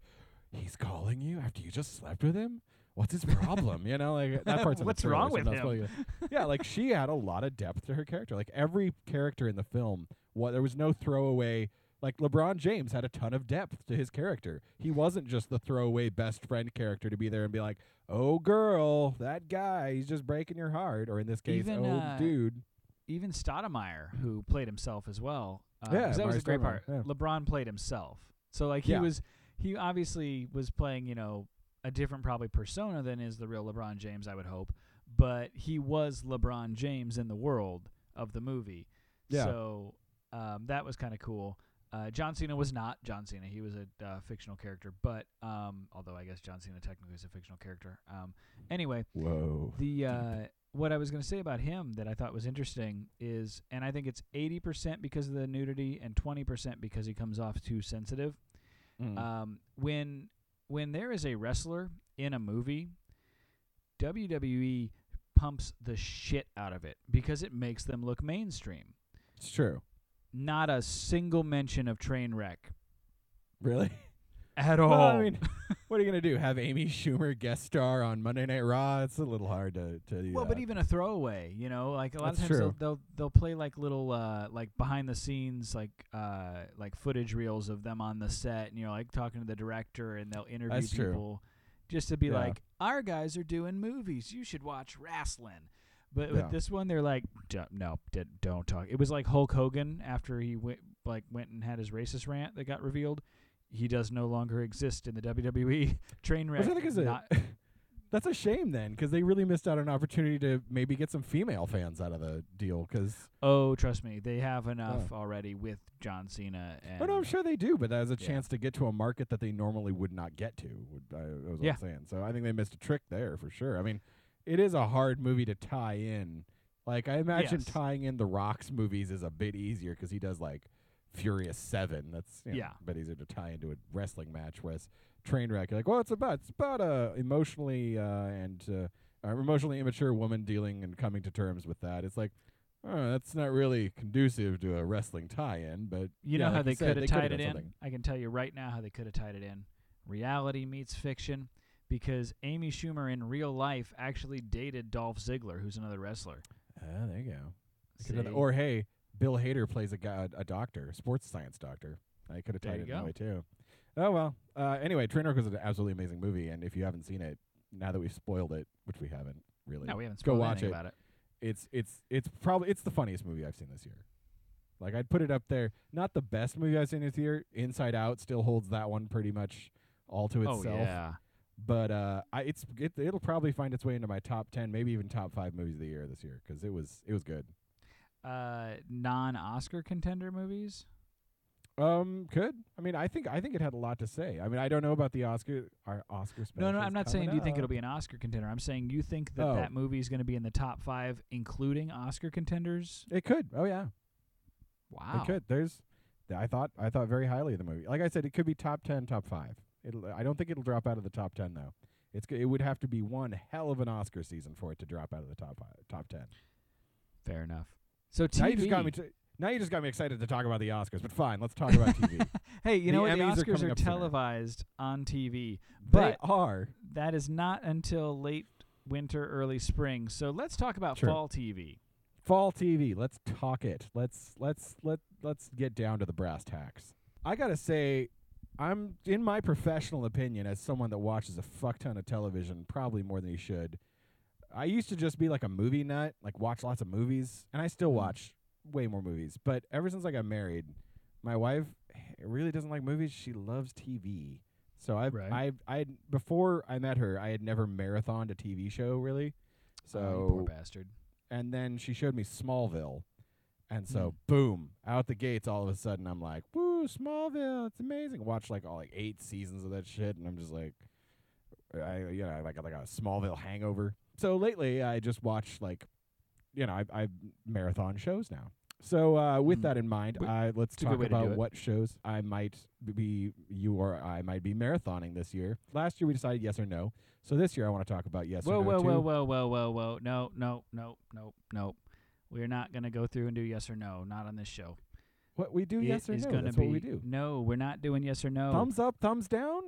"He's calling you after you just slept with him. What's his problem?" you know, like that part's What's trailer, wrong so with I'm him? yeah, like she had a lot of depth to her character. Like every character in the film, what there was no throwaway. Like LeBron James had a ton of depth to his character. He wasn't just the throwaway best friend character to be there and be like, "Oh girl, that guy, he's just breaking your heart," or in this case, Even, "Oh uh, dude." even Stoudemire, who played himself as well. Uh, Yeah, that was a great part. Yeah. LeBron played himself, so like he Yeah. was, he obviously was playing, you know, a different probably persona than is the real LeBron James, I would hope. But he was LeBron James in the world of the movie. Yeah. So um, that was kind of cool. Uh, John Cena was not John Cena. He was a uh, fictional character, but um, although I guess John Cena technically is a fictional character. Um, anyway, Whoa. the uh, what I was going to say about him that I thought was interesting is, and I think it's eighty percent because of the nudity and twenty percent because he comes off too sensitive. Mm. Um, when when there is a wrestler in a movie, WWE pumps the shit out of it because it makes them look mainstream. it's true. Not a single mention of train wreck Really? at all. Well, I mean, what are you gonna do? Have Amy Schumer guest star on Monday Night Raw? It's a little hard to to do well, that. but even a throwaway, you know, like a lot That's of times they'll, true. they'll they'll play like little uh like behind the scenes like uh like footage reels of them on the set, and you're like talking to the director, and they'll interview That's true. people just to be Yeah. like, our guys are doing movies, you should watch wrestling. But Yeah. with this one, they're like, "D- no, d- don't talk. It was like Hulk Hogan after he went like went and had his racist rant that got revealed. He does no longer exist in the WWE train wreck. Which I think is a not- that's a shame then, because they really missed out on an opportunity to maybe get some female fans out of the deal. Because Oh, trust me, they have enough already with John Cena. And oh no, I'm sure they do, but that was a Yeah. chance to get to a market that they normally would not get to. Would, I, was what Yeah. I'm saying. So I think they missed a trick there for sure. I mean, it is a hard movie to tie in. Like I imagine Yes. tying in the Rock's movies is a bit easier because he does like Furious Seven. That's you know, Yeah. a bit easier to tie into a wrestling match. Whereas Trainwreck, you're like, well, it's about it's about a emotionally uh, and uh, uh, emotionally immature woman dealing and coming to terms with that. It's like. Oh, that's not really conducive to a wrestling tie-in, but you yeah, know how like they could have tied it in? something. I can tell you right now how they could have tied it in. Reality meets fiction because Amy Schumer in real life actually dated Dolph Ziggler, who's another wrestler. Ah, there you go. They could've done that. See? Or hey, Bill Hader plays a guy, a doctor, a sports science doctor. I could have tied it that way too. Oh well. Uh, anyway, Trainwreck was an absolutely amazing movie, and if you haven't seen it, now that we've spoiled it, which we haven't really, no, we haven't go watch it. about it. it's it's it's probably it's the funniest movie I've seen this year. Like I'd put it up there. Not the best movie I've seen this year. Inside Out still holds that one pretty much all to itself. Oh itself. yeah. But uh, I, it's it, it'll probably find its way into my top ten, maybe even top five movies of the year this year because it was it was good. Uh, non-Oscar contender movies. Um, could I mean I think I think it had a lot to say. I mean I don't know about the Oscar our Oscar special. No, no, I'm not saying do you think it'll be an Oscar contender. I'm saying you think that Oh. that movie is going to be in the top five, including Oscar contenders. It could. Oh yeah, Wow. it could. There's, I thought I thought very highly of the movie. Like I said, it could be top ten, top five. It'll. I don't think it'll drop out of the top ten though. It's g- it would have to be one hell of an Oscar season for it to drop out of the top five, top ten. Fair enough. So TV. Now you just got me. To, now you just got me excited to talk about the Oscars. But fine, let's talk about TV. hey, you The know what? The Oscars are, sooner. televised on TV, they but are. that is not until late winter, early spring. So let's talk about Sure. fall TV. Fall TV. Let's talk it. Let's let's let let's get down to the brass tacks. I gotta say, I'm in my professional opinion, as someone that watches a fuck ton of television, probably more than he should. I used to just be like a movie nut, like watch lots of movies, and I still Mm. watch way more movies. But ever since I got married, my wife really doesn't like movies. She loves TV. So I've Right. I've I before I met her, I had never marathoned a TV show really. So oh, you poor bastard. and then she showed me Smallville. And so, Hmm. boom, out the gates, all of a sudden, I'm like, woo, Smallville, it's amazing. Watch like all like eight seasons of that shit, and I'm just like, I, you know, like like a Smallville hangover. So lately, I just watch like, you know, I, I marathon shows now. So uh, with Hmm. that in mind, uh, let's it's talk way to do about what shows I might be, you or I might be marathoning this year. Last year we decided yes or no. So this year I want to talk about yes Whoa, or no whoa, too. whoa, whoa, whoa, whoa, whoa! No, no, no, no, no. We're not gonna go through and do yes or no. Not on this show. What we do It yes or is no? gonna That's be what we do. no. We're not doing yes or no. Thumbs up, thumbs down.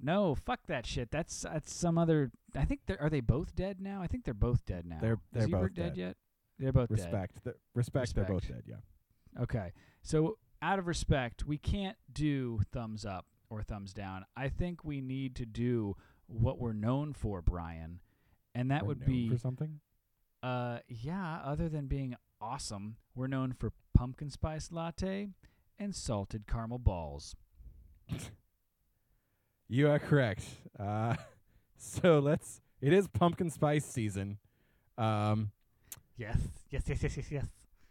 No, fuck that shit. That's that's some other. I think they're are they both dead now? I think they're both dead now. They're- they're Ebert both dead dead. yet? They're both dead. Respect. The, respect, They're both dead. Yeah. Okay. So out of respect, we can't do thumbs up or thumbs down. I think we need to do what we're known for, Brian, and that We're would known be for something. Uh yeah. Other than being awesome, we're known for pumpkin spice latte and salted caramel balls. You are correct. Uh, so let's. It is pumpkin spice season. Um, Yes, yes, yes, yes, yes, yes.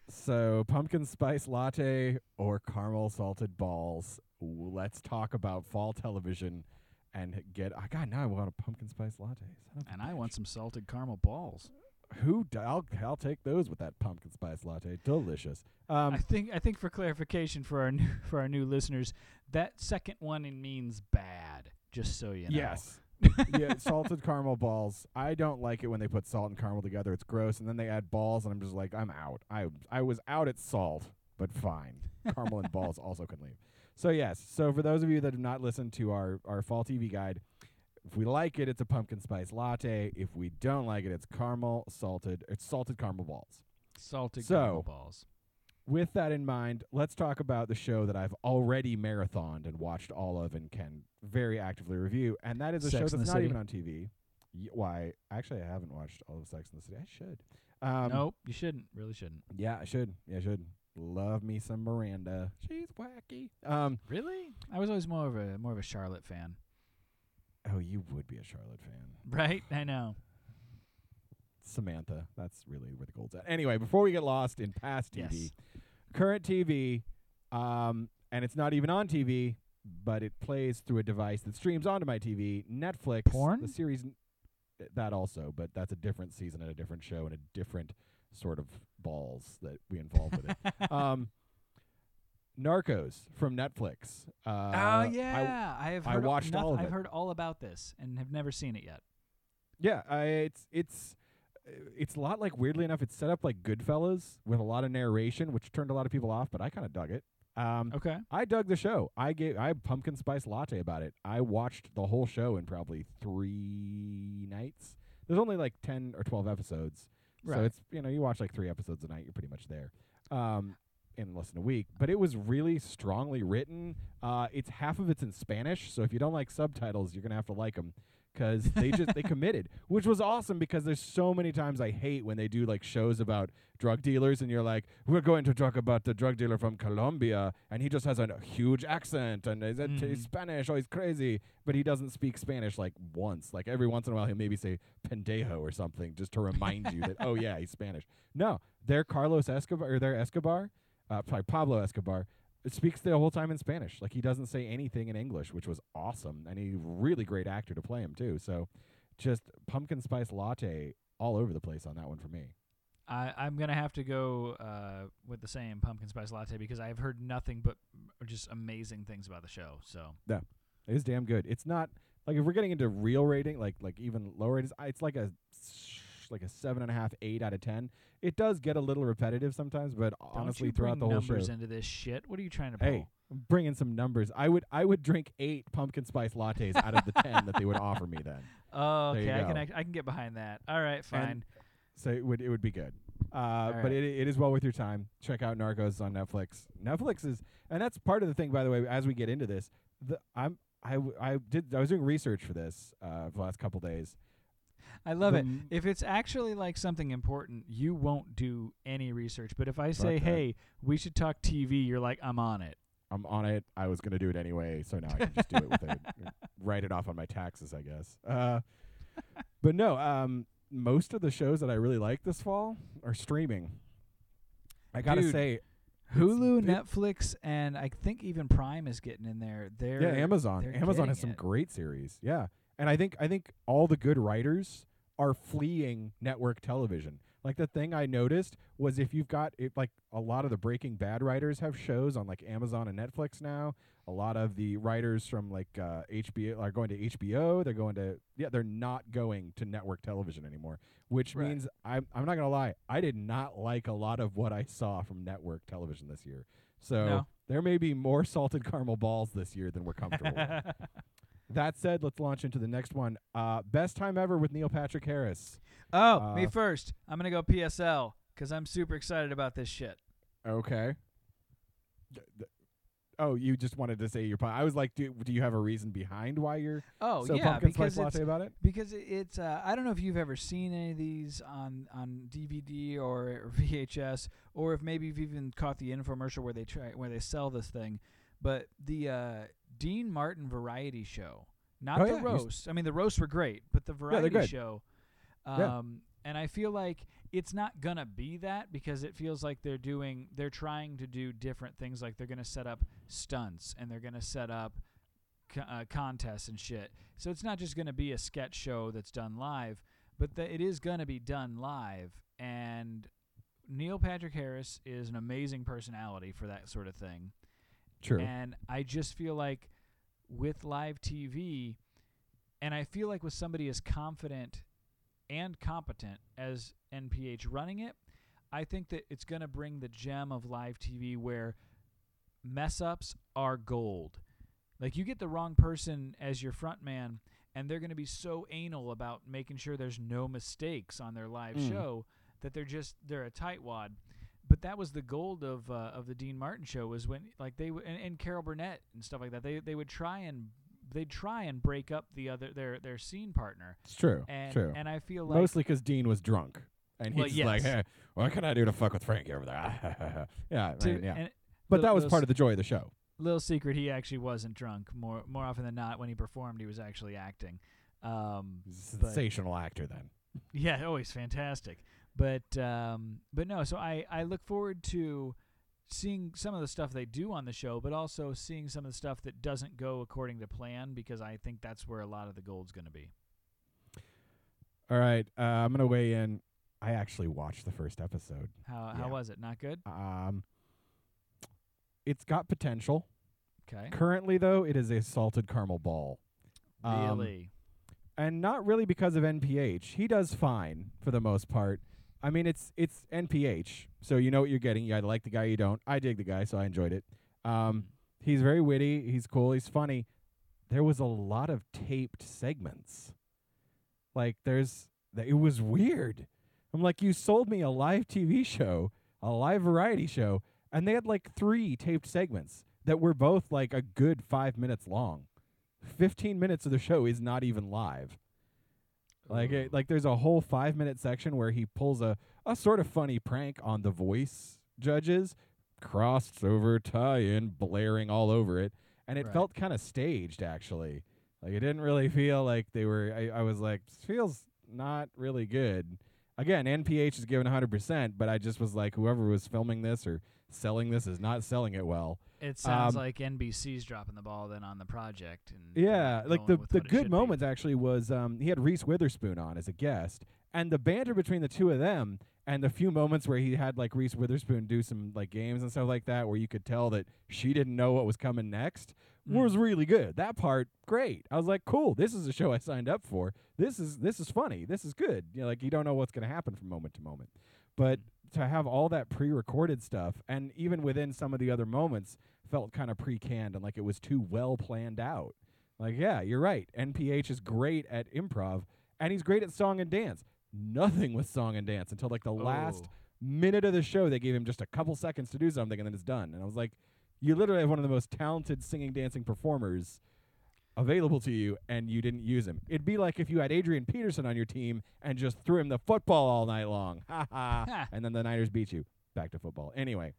So, pumpkin spice latte or caramel salted balls. Ooh, let's talk about fall television and get. I God, now I want a pumpkin spice latte. And I want some salted caramel balls. Who? d- I'll I'll take those with that pumpkin spice latte. Delicious. Um, I think I think for clarification for our new for our new listeners, that second one means bad. Just so you know. Yes. yeah, salted caramel balls. I don't like it when they put salt and caramel together. It's gross. And then they add balls, and I'm just like, I'm out. I I was out at salt, but fine. Caramel and balls also can leave. So yes. So for those of you that have not listened to our our fall TV guide, if we like it, it's a pumpkin spice latte. If we don't like it, it's caramel salted. It's salted caramel balls. Salted So- caramel balls. With that in mind, let's talk about the show that I've already marathoned and watched all of and can very actively review, and that is a Sex show that's not City. even on TV. Y- why? Actually, I haven't watched all of Sex in the City. I should. Um, nope, you shouldn't. Really shouldn't. Yeah, I should. Yeah, I should. Love me some Miranda. She's wacky. Um. Really? I was always more of a more of a Charlotte fan. Oh, you would be a Charlotte fan. Right? I know. Samantha. That's really where the gold's at. Anyway, before we get lost in past TV, Yes. current TV, um, and it's not even on TV, but it plays through a device that streams onto my TV. Netflix. Porn? The series. n- That also, but that's a different season and a different show and a different sort of balls that we involve with it. Um, Narcos from Netflix. Uh, oh I- yeah, I, have. I Heard watched noth- all of I've heard all about this and have never seen it yet. Yeah, I, it's it's uh, it's a lot like weirdly enough, it's set up like Goodfellas with a lot of narration, which turned a lot of people off, but I kind of dug it. Um, Okay. I dug the show. I gave I had pumpkin spice latte about it. I watched the whole show in probably three nights. There's only like ten or twelve episodes, right. so it's you know you watch like three episodes a night, you're pretty much there. Um, in less than a week, but it was really strongly written. Uh, it's half of it's in Spanish, so if you don't like subtitles, you're gonna have to like them because they just they committed, which was awesome because there's so many times I hate when they do like shows about drug dealers and you're like, we're going to talk about the drug dealer from Colombia and he just has a huge accent and is it he's. Spanish, oh he's crazy, but he doesn't speak Spanish like once. Like every once in a while he'll maybe say pendejo or something just to remind you that oh yeah he's Spanish. No, they're Carlos Escobar or they're Escobar, uh, sorry Pablo Escobar speaks the whole time in Spanish. Like he doesn't say anything in English, which was awesome. And he's a really great actor to play him too. So just pumpkin spice latte all over the place on that one for me. I, I'm gonna have to go uh, with the same pumpkin spice latte because I've heard nothing but just amazing things about the show. So yeah, It is damn good. It's not like if we're getting into real rating, like like even lower ratings, I- it's like a like a seven and a half, eight out of ten. It does get a little repetitive sometimes, but honestly, don't you throughout bring the whole numbers show, into this shit. What are you trying to pull? hey, I'm bringing some numbers. I would I would drink eight pumpkin spice lattes out of the ten that they would offer me then. Oh, There you okay, I can go. act- I can get behind that. All right, fine. So it would it would be good. Uh, right. but it it is well worth your time. Check out Narcos on Netflix. Netflix is, and that's part of the thing. By the way, as we get into this, the I'm I w- I did I was doing research for this uh, the last couple days. I love the it. If it's actually like something important, you won't do any research. But if I say. "Hey, we should talk TV," you're like, "I'm on it." I'm on it. I was gonna do it anyway, so now I can just do it with it. Write it off on my taxes, I guess. Uh, but no, um, most of the shows that I really like this fall are streaming. I gotta Dude, say, Hulu, Netflix, and I think even Prime is getting in there. They're yeah, Amazon. they're Amazon has some it. great series. Yeah, and I think I think all the good writers are fleeing network television. Like the thing I noticed was if you've got it, like a lot of the Breaking Bad writers have shows on like Amazon and Netflix now. A lot of the writers from like uh, HBO are going to HBO. They're going to yeah, they're not going to network television anymore. Which Right. means I'm I'm not gonna lie, I did not like a lot of what I saw from network television this year. So No. there may be more salted caramel balls this year than we're comfortable with. That said, let's launch into the next one. Uh, best time ever with Neil Patrick Harris. oh, me Uh, first. I'm gonna go PSL because I'm super excited about this shit. Okay. D- d- oh, you just wanted to say your. pu- I was like, do, do you have a reason behind why you're Oh so yeah, pumpkin because spice latte about it? because it's uh, I don't know if you've ever seen any of these on on DVD or, or VHS or if maybe you've even caught the infomercial where they try where they sell this thing, but the uh, Dean Martin variety show, not Oh, the yeah, roast. I mean the roasts were great, but the variety good. show. Yeah. Um, and I feel like it's not gonna be that because it feels like they're doing they're trying to do different things. Like they're gonna set up stunts and they're gonna set up co- uh, contests and shit. So it's not just gonna be a sketch show that's done live, but the, it is gonna be done live. And Neil Patrick Harris is an amazing personality for that sort of thing. True. And I just feel like with live TV, and I feel like with somebody as confident and competent as NPH running it, I think that it's going to bring the gem of live TV where mess ups are gold. Like you get the wrong person as your front man, and they're going to be so anal about making sure there's no mistakes on their live Mm. show that they're just they're a tightwad. But that was the gold of uh, of the Dean Martin show was when like they w- and, and Carol Burnett and stuff like that. They they would try and they'd try and break up the other their their scene partner. it's true. And true. and I feel like Mostly because Dean was drunk. And he's Well, just like, hey, what can I do to fuck with Frankie over there? yeah, to- mean, yeah. But that was part of the joy of the show. little secret he actually wasn't drunk more more often than not when he performed he was actually acting um sensational actor then. yeah always fantastic but um but no so i i look forward to seeing some of the stuff they do on the show but also seeing some of the stuff that doesn't go according to plan because i think that's where a lot of the gold's going to be All right, uh, I'm gonna weigh in. I actually watched the first episode. how Yeah. how was it not good Um, it's got potential. okay Currently, though, it is a salted caramel ball. Um, really and not really because of NPH. He does fine for the most part. I mean, it's it's NPH, so you know what you're getting. You either like the guy, or you don't. I dig the guy, so I enjoyed it. Um, he's very witty. He's cool. He's funny. There was a lot of taped segments. Like there's, th- it was weird. I'm like, you sold me a live TV show, a live variety show, and they had like three taped segments that were both like a good five minutes long. 15 minutes of the show is not even live. Like it, like there's a whole 5 minute section where he pulls a a sort of funny prank on the voice judges, crossed over tie-in blaring all over it, and it Right. felt kind of staged actually. Like it didn't really feel like they were I, I was like this feels not really good. Again, NPH is given 100%, but I just was like whoever was filming this or selling this is not selling it well. It sounds um, like nbc's dropping the ball then on the project and Yeah, like the the good should be. moments actually was um he had Reese Witherspoon on as a guest, and the banter between the two of them, and the few moments where he had like Reese Witherspoon do some like games and stuff like that, where you could tell that she didn't know what was coming next, was Mm. really good. That part, great. I was like, cool. This is a show I signed up for. This is this is funny. This is good. You know, like you don't know what's going to happen from moment to moment, but to have all that pre-recorded stuff, and even within some of the other moments, felt kind of pre-canned and like it was too well planned out. Like, yeah, you're right. NPH is great at improv, and he's great at song and dance. Nothing with song and dance until like the last Oh. minute of the show. They gave him just a couple seconds to do something, and then it's done. And I was like, you literally have one of the most talented singing, dancing performers available to you, and you didn't use him. It'd be like if you had Adrian Peterson on your team and just threw him the football all night long. Ha ha. And then the Niners beat you. Back to football. Anyway,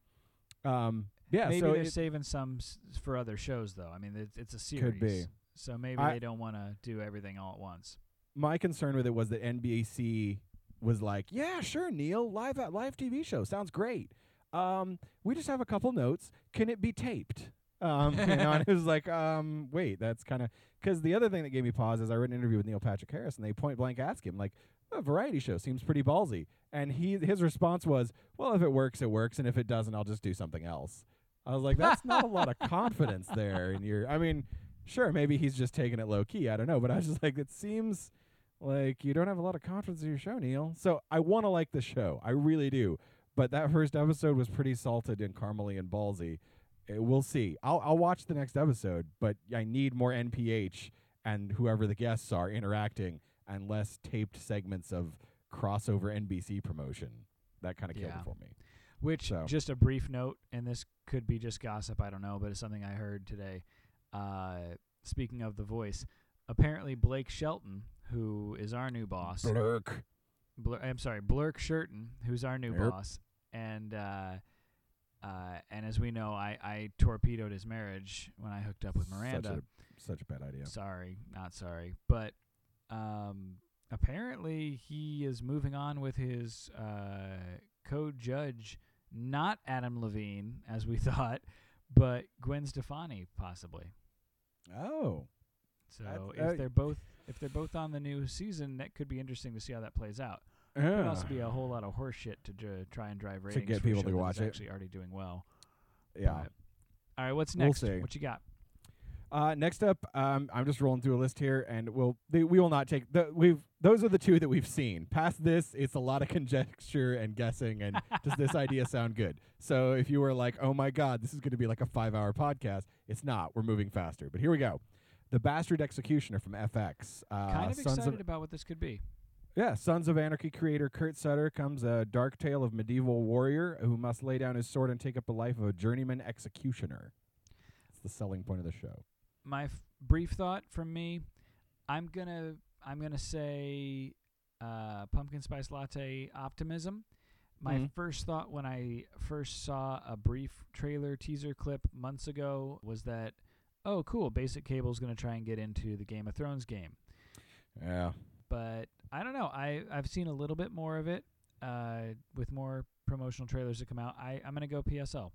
um, yeah. maybe so they're saving some s- for other shows though i mean it's, it's a series Could be. so maybe I- they don't want to do everything all at once my concern with it was that NBC was like, "Yeah, sure, Neil, live at live TV show sounds great. Um, we just have a couple notes. Can it be taped?" Um, you know, and it was like, um, wait, that's kind of because the other thing that gave me pause is I read an interview with Neil Patrick Harris, and they point blank ask him like, "A variety show seems pretty ballsy," and he his response was, "Well, if it works, it works, and if it doesn't, I'll just do something else." I was like, "That's not a lot of confidence there." And you're, I mean, sure, maybe he's just taking it low key. I don't know, but I was just like, it seems like you don't have a lot of confidence in your show, Neil. So I want to like the show, I really do. But that first episode was pretty salted and caramely and ballsy. Uh, we'll see. I'll I'll watch the next episode, but I need more NPH and whoever the guests are interacting, and less taped segments of crossover NBC promotion. That kind of killed Yeah. it for me. Which, So- just a brief note, and this could be just gossip, I don't know, but it's something I heard today. Uh, speaking of The Voice, apparently Blake Shelton, who is our new boss, Blurk. Blur, I'm sorry, Blurk Shelton, who's our new Yep. boss, and uh, uh, and as we know, I, I torpedoed his marriage when I hooked up with Miranda. Such a, such a bad idea. Sorry, not sorry, but um, apparently he is moving on with his uh, co-judge, not Adam Levine as we thought, but Gwen Stefani possibly. Oh, So That's- if uh, they're both if they're both on the new season, that could be interesting to see how that plays out. Yeah. also be a whole lot of horse shit to try and drive ratings get for a people show to that watch is it. Actually, already doing well. yeah. But- all right, what's We'll next? see. What you got? Uh, next up, um, I'm just rolling through a list here, and we'll they, we will not take the we've those are the two that we've seen. Past this, it's a lot of conjecture and guessing, and does this idea sound good? So if you were like, oh my god, this is going to be like a five hour podcast, it's not. We're moving faster, but here we go. The Bastard Executioner from FX. Uh, kind of Sons excited about what this could be. Yeah, Sons of Anarchy creator Kurt Sutter comes a dark tale of medieval warrior who must lay down his sword and take up the life of a journeyman executioner. It's the selling point of the show. my f- brief thought from me i'm gonna i'm gonna say uh, pumpkin spice latte optimism my Mhm. first thought when i first saw a brief trailer teaser clip months ago was that oh cool basic cable's gonna try and get into the game of thrones game Yeah. but i don't know i i've seen a little bit more of it uh, with more promotional trailers that come out i i'm gonna go psl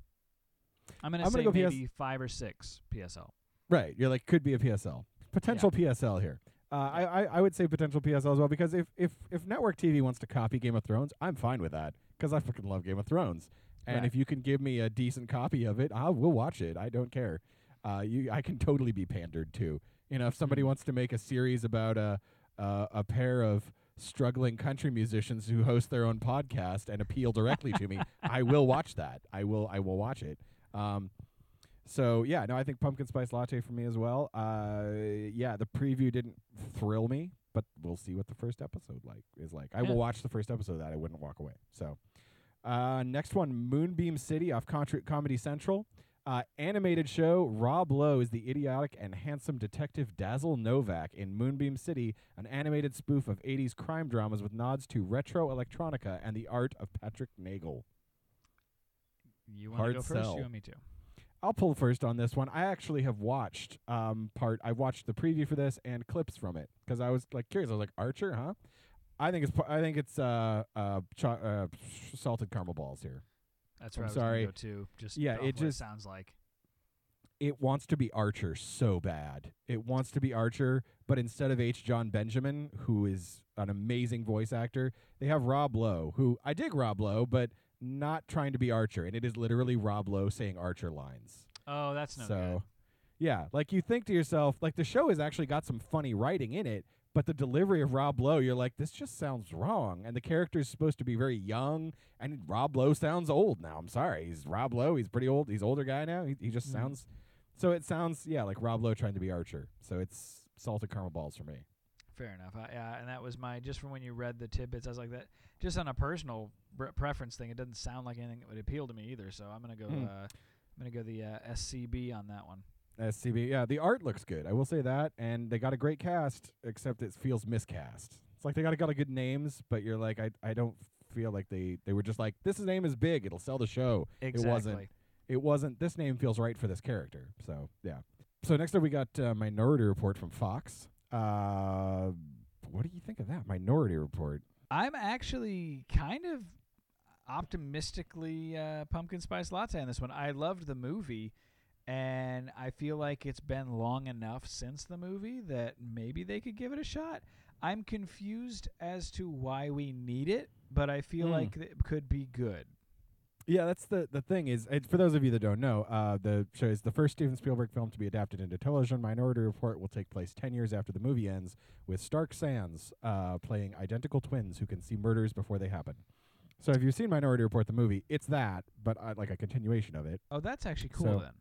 i'm gonna I'm say gonna go PS five or six psl Right. You're like could be a PSL. Potential PSL here. Uh, I, I I would say potential PSL as well because if if if network TV wants to copy Game of Thrones, I'm fine with that because I fucking love Game of Thrones. And Right. if you can give me a decent copy of it, I will watch it. I don't care. Uh, you I can totally be pandered to. You know, if somebody Mhm. wants to make a series about a uh, a pair of struggling country musicians who host their own podcast and appeal directly to me, I will watch that. I will I will watch it. Um, so yeah, no, I think pumpkin spice latte for me as well. Uh, yeah, the preview didn't thrill me, but we'll see what the first episode like is like. I Yeah. will watch the first episode of that. I wouldn't walk away. So, uh, next one, Moonbeam City off Contra- Comedy Central. Uh, animated show. Rob Lowe is the idiotic and handsome detective Dazzle Novak in Moonbeam City, an animated spoof of 80s crime dramas with nods to retro electronica and the art of Patrick Nagel. you want to go first you want me to I'll pull first on this one. I actually have watched um part. I watched the preview for this and clips from it because I was like curious. I was like Archer, huh? I think it's I think it's uh uh, cho- uh salted caramel balls here. That's I'm I was sorry. gonna go to. Just Yeah, it just- sounds like. It wants to be Archer so bad. It wants to be Archer, but instead of H. John Benjamin, who is an amazing voice actor, they have Rob Lowe, who I dig Rob Lowe, but not trying to be Archer, and it is literally Rob Lowe saying Archer lines. Oh, that's no so, yeah, like you think to yourself, like the show has actually got some funny writing in it, but the delivery of Rob Lowe, you're like, this just sounds wrong. And the character is supposed to be very young, and Rob Lowe sounds old now. I'm sorry, he's Rob Lowe. He's pretty old. He's older guy now. He, he just Mhm. sounds. So it sounds, yeah, like Rob Lowe trying to be Archer. So it's salted caramel balls for me. Fair enough. I, yeah, and that was my just from when you read the tidbits. I was like that. Just on a personal bre- preference thing, it doesn't sound like anything that would appeal to me either. So I'm gonna go. Hmm. Uh, I'm gonna go the uh, SCB on that one. SCB, yeah, the art looks good. I will say that, and they got a great cast, except it feels miscast. It's like they got a, got a good names, but you're like, I I don't feel like they they were just like this name is big, it'll sell the show. Exactly. wasn't. It wasn't. This name feels right for this character. So yeah. So next up, we got uh, Minority Report from Fox. Uh, what do you think of that Minority Report? I'm actually kind of optimistically uh, pumpkin spice latte on this one. I loved the movie, and I feel like it's been long enough since the movie that maybe they could give it a shot. I'm confused as to why we need it, but I feel Hmm. like it could be good. Yeah, that's the the thing is uh, for those of you that don't know, uh, the show is the first Steven Spielberg film to be adapted into television. Minority Report will take place ten years after the movie ends, with Stark Sands uh, playing identical twins who can see murders before they happen. So if you've seen Minority Report, the movie, it's that, but uh, like a continuation of it. Oh, that's actually cool So- then.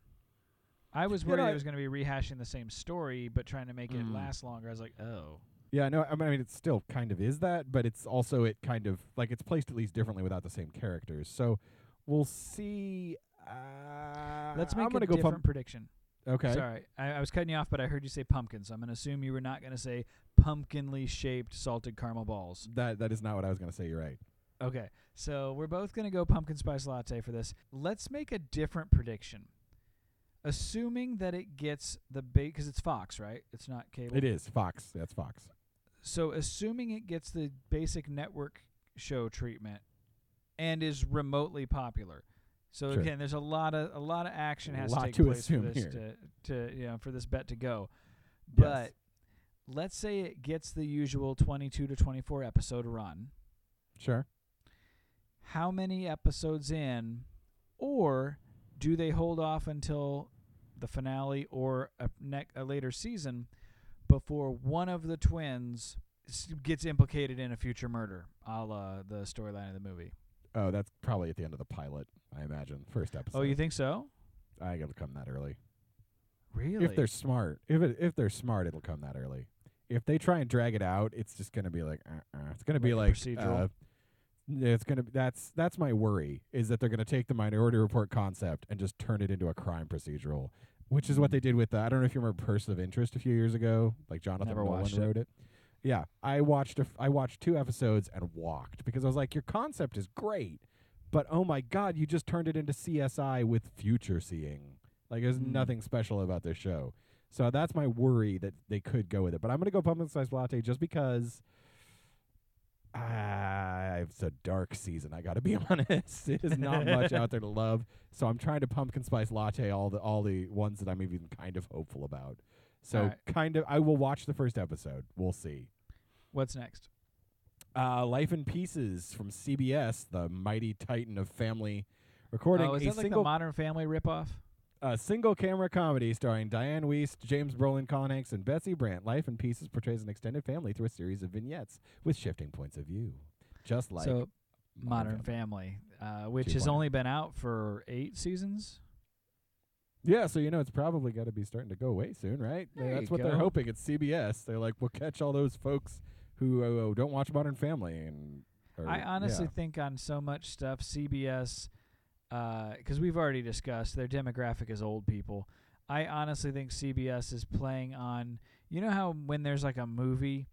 I was Yeah, worried no, it I- was going to be rehashing the same story, but trying to make it Mm. last longer. I was like, oh. Yeah, no, I mean it still kind of is that, but it's also it kind of like it's placed at least differently without the same characters. So we'll see. Uh, Let's make I'm gonna a go different pump. prediction. Okay. Sorry, I, I was cutting you off, but I heard you say pumpkin, so I'm going to assume you were not going to say pumpkinly shaped salted caramel balls. That that is not what I was gonna say. You're right. Okay, so we're both going to go pumpkin spice latte for this. Let's make a different prediction. Assuming that it gets the big, because it's Fox, right? It's not cable. It is Fox. That's Fox. So assuming it gets the basic network show treatment and is remotely popular. So Sure. again, there's a lot of a lot of action has to take to place assume for this here. to to you know for this bet to go. Yes. But let's say it gets the usual 22 to 24 episode run. Sure. How many episodes in or do they hold off until the finale or a, nec- a later season before one of the twins s- gets implicated in a future murder, a la the storyline of the movie? Oh, that's probably at the end of the pilot, I imagine. First episode. Oh, you think so? I gotta come that early. Really? If they're smart, if it, if they're smart, it'll come that early. If they try and drag it out, it's just gonna be like, uh, uh. it's gonna be Like a like procedural? Uh, it's gonna. That's that's my worry is that they're gonna take the Minority Report concept and just turn it into a crime procedural, which is what they did with. The, I don't know if you remember Person of Interest a few years ago, like Jonathan Never Nolan watched wrote it. Yeah, I watched a I watched two episodes and walked because I was like, your concept is great, but oh my god, you just turned it into CSI with future seeing. Like, there's Mm. nothing special about this show. So that's my worry that they could go with it. But I'm gonna go pumpkin spice latte just because. Ah, it's a dark season. I got to be honest. It is not much out there to love. So I'm trying to pumpkin spice latte all the all the ones that I'm even kind of hopeful about. So Alright. kind of, I will watch the first episode. We'll see. What's next? Uh, Life in Pieces from CBS, the mighty titan of family recording. Oh, is a that like the Modern Family ripoff? A single camera comedy starring Dianne Wiest, James Brolin, Colin Hanks, and Betsy Brandt. Life in Pieces portrays an extended family through a series of vignettes with shifting points of view. Just like so Modern Family, uh, which has 2.0. only been out for eight seasons. Yeah, so you know it's probably got to be starting to go away soon, right? There That's what they're hoping. It's CBS. They're like, we'll catch all those folks who uh, don't watch Modern Family. And or- I honestly yeah. think on so much stuff, CBS, Uh, because we've already discussed their demographic is old people. I honestly think CBS is playing on. You know how when there's like a movie,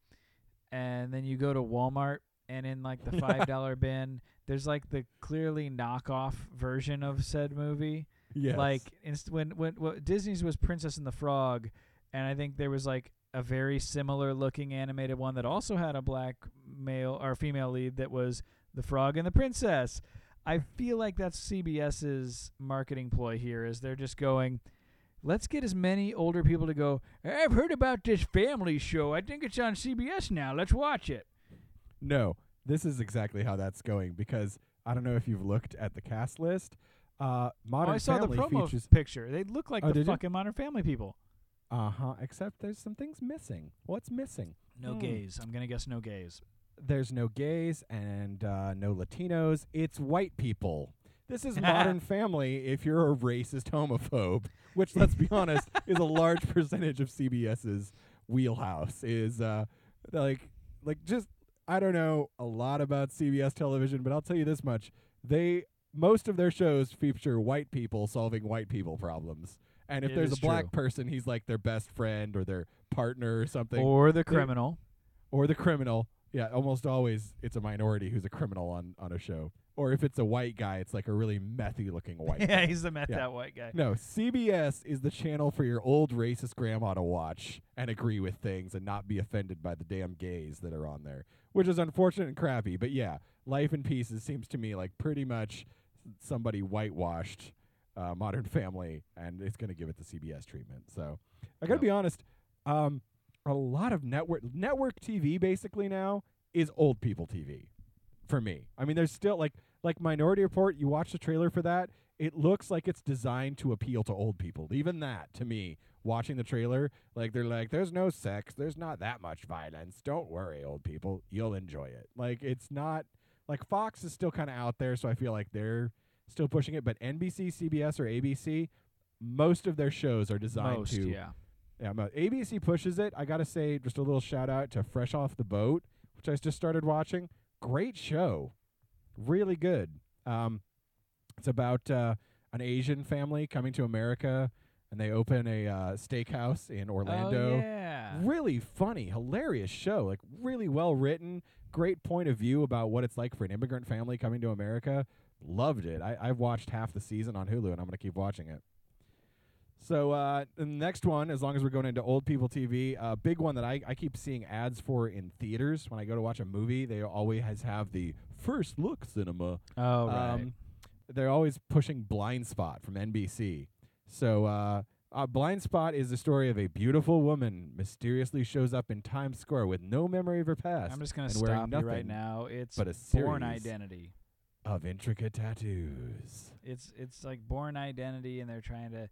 and then you go to Walmart, and in like the five dollar bin, there's like the clearly knockoff version of said movie. yes. Like inst- when when what Disney's was Princess and the Frog, and I think there was like a very similar looking animated one that also had a black male or female lead that was the Frog and the Princess. I feel like that's CBS's marketing ploy here is they're just going let's get as many older people to go I've heard about this family show. I think it's on CBS now. Let's watch it. No, this is exactly how that's going because I don't know if you've looked at the cast list. Uh, Modern oh, I saw Family the promo features. picture. They look like Oh, the did you? fucking Modern Family people. Uh huh. Except there's some things missing. What's missing? No Hmm. gays. I'm going to guess no gays. There's no gays and uh, no Latinos. It's white people. This is Modern Family if you're a racist homophobe, which let's be honest is a large percentage of CBS's wheelhouse. Is uh, like like just I don't know a lot about CBS television, but I'll tell you this much: they most of their shows feature white people solving white people problems. And if It there's a black true. person, he's like their best friend or their partner or something Or the criminal. or the criminal. Yeah, almost always it's a minority who's a criminal on on a show. Or if it's a white guy, it's like a really methy looking white yeah, guy. he's the methed Yeah. out white guy. No, CBS is the channel for your old racist grandma to watch and agree with things and not be offended by the damn gays that are on there, which is unfortunate and crappy. But yeah, Life in Pieces seems to me like pretty much somebody whitewashed uh, Modern Family, and it's going to give it the CBS treatment. So I got to Yep. be honest. Um, a lot of network network TV basically now is old people TV for me. I mean, there's still like like Minority Report. You watch the trailer for that, it looks like it's designed to appeal to old people. Even that, to me, watching the trailer, like they're like, "There's no sex. There's not that much violence. Don't worry, old people. You'll enjoy it." Like it's not like Fox is still kind of out there, so I feel like they're still pushing it. But NBC, CBS, or ABC, most of their shows are designed Most, to yeah. Yeah, mo- ABC pushes it. I gotta say, just a little shout out to Fresh Off the Boat, which I just started watching. Great show, really good. Um, it's about uh, an Asian family coming to America, and they open a uh, steakhouse in Orlando. Oh, yeah. Really funny, hilarious show. Like really well written. Great point of view about what it's like for an immigrant family coming to America. Loved it. I, I've watched half the season on Hulu, and I'm gonna keep watching it. So uh, the next one, as long as we're going into old people TV, a uh, big one that I, I keep seeing ads for in theaters when I go to watch a movie. They always have the first look cinema. Oh right. Um, they're always pushing Blind Spot from NBC. So uh, uh, Blind Spot is the story of a beautiful woman mysteriously shows up in Times Square with no memory of her past. I'm just gonna stop you right now. It's but a Bourne Identity. of intricate tattoos. It's it's like Bourne Identity, and they're trying to.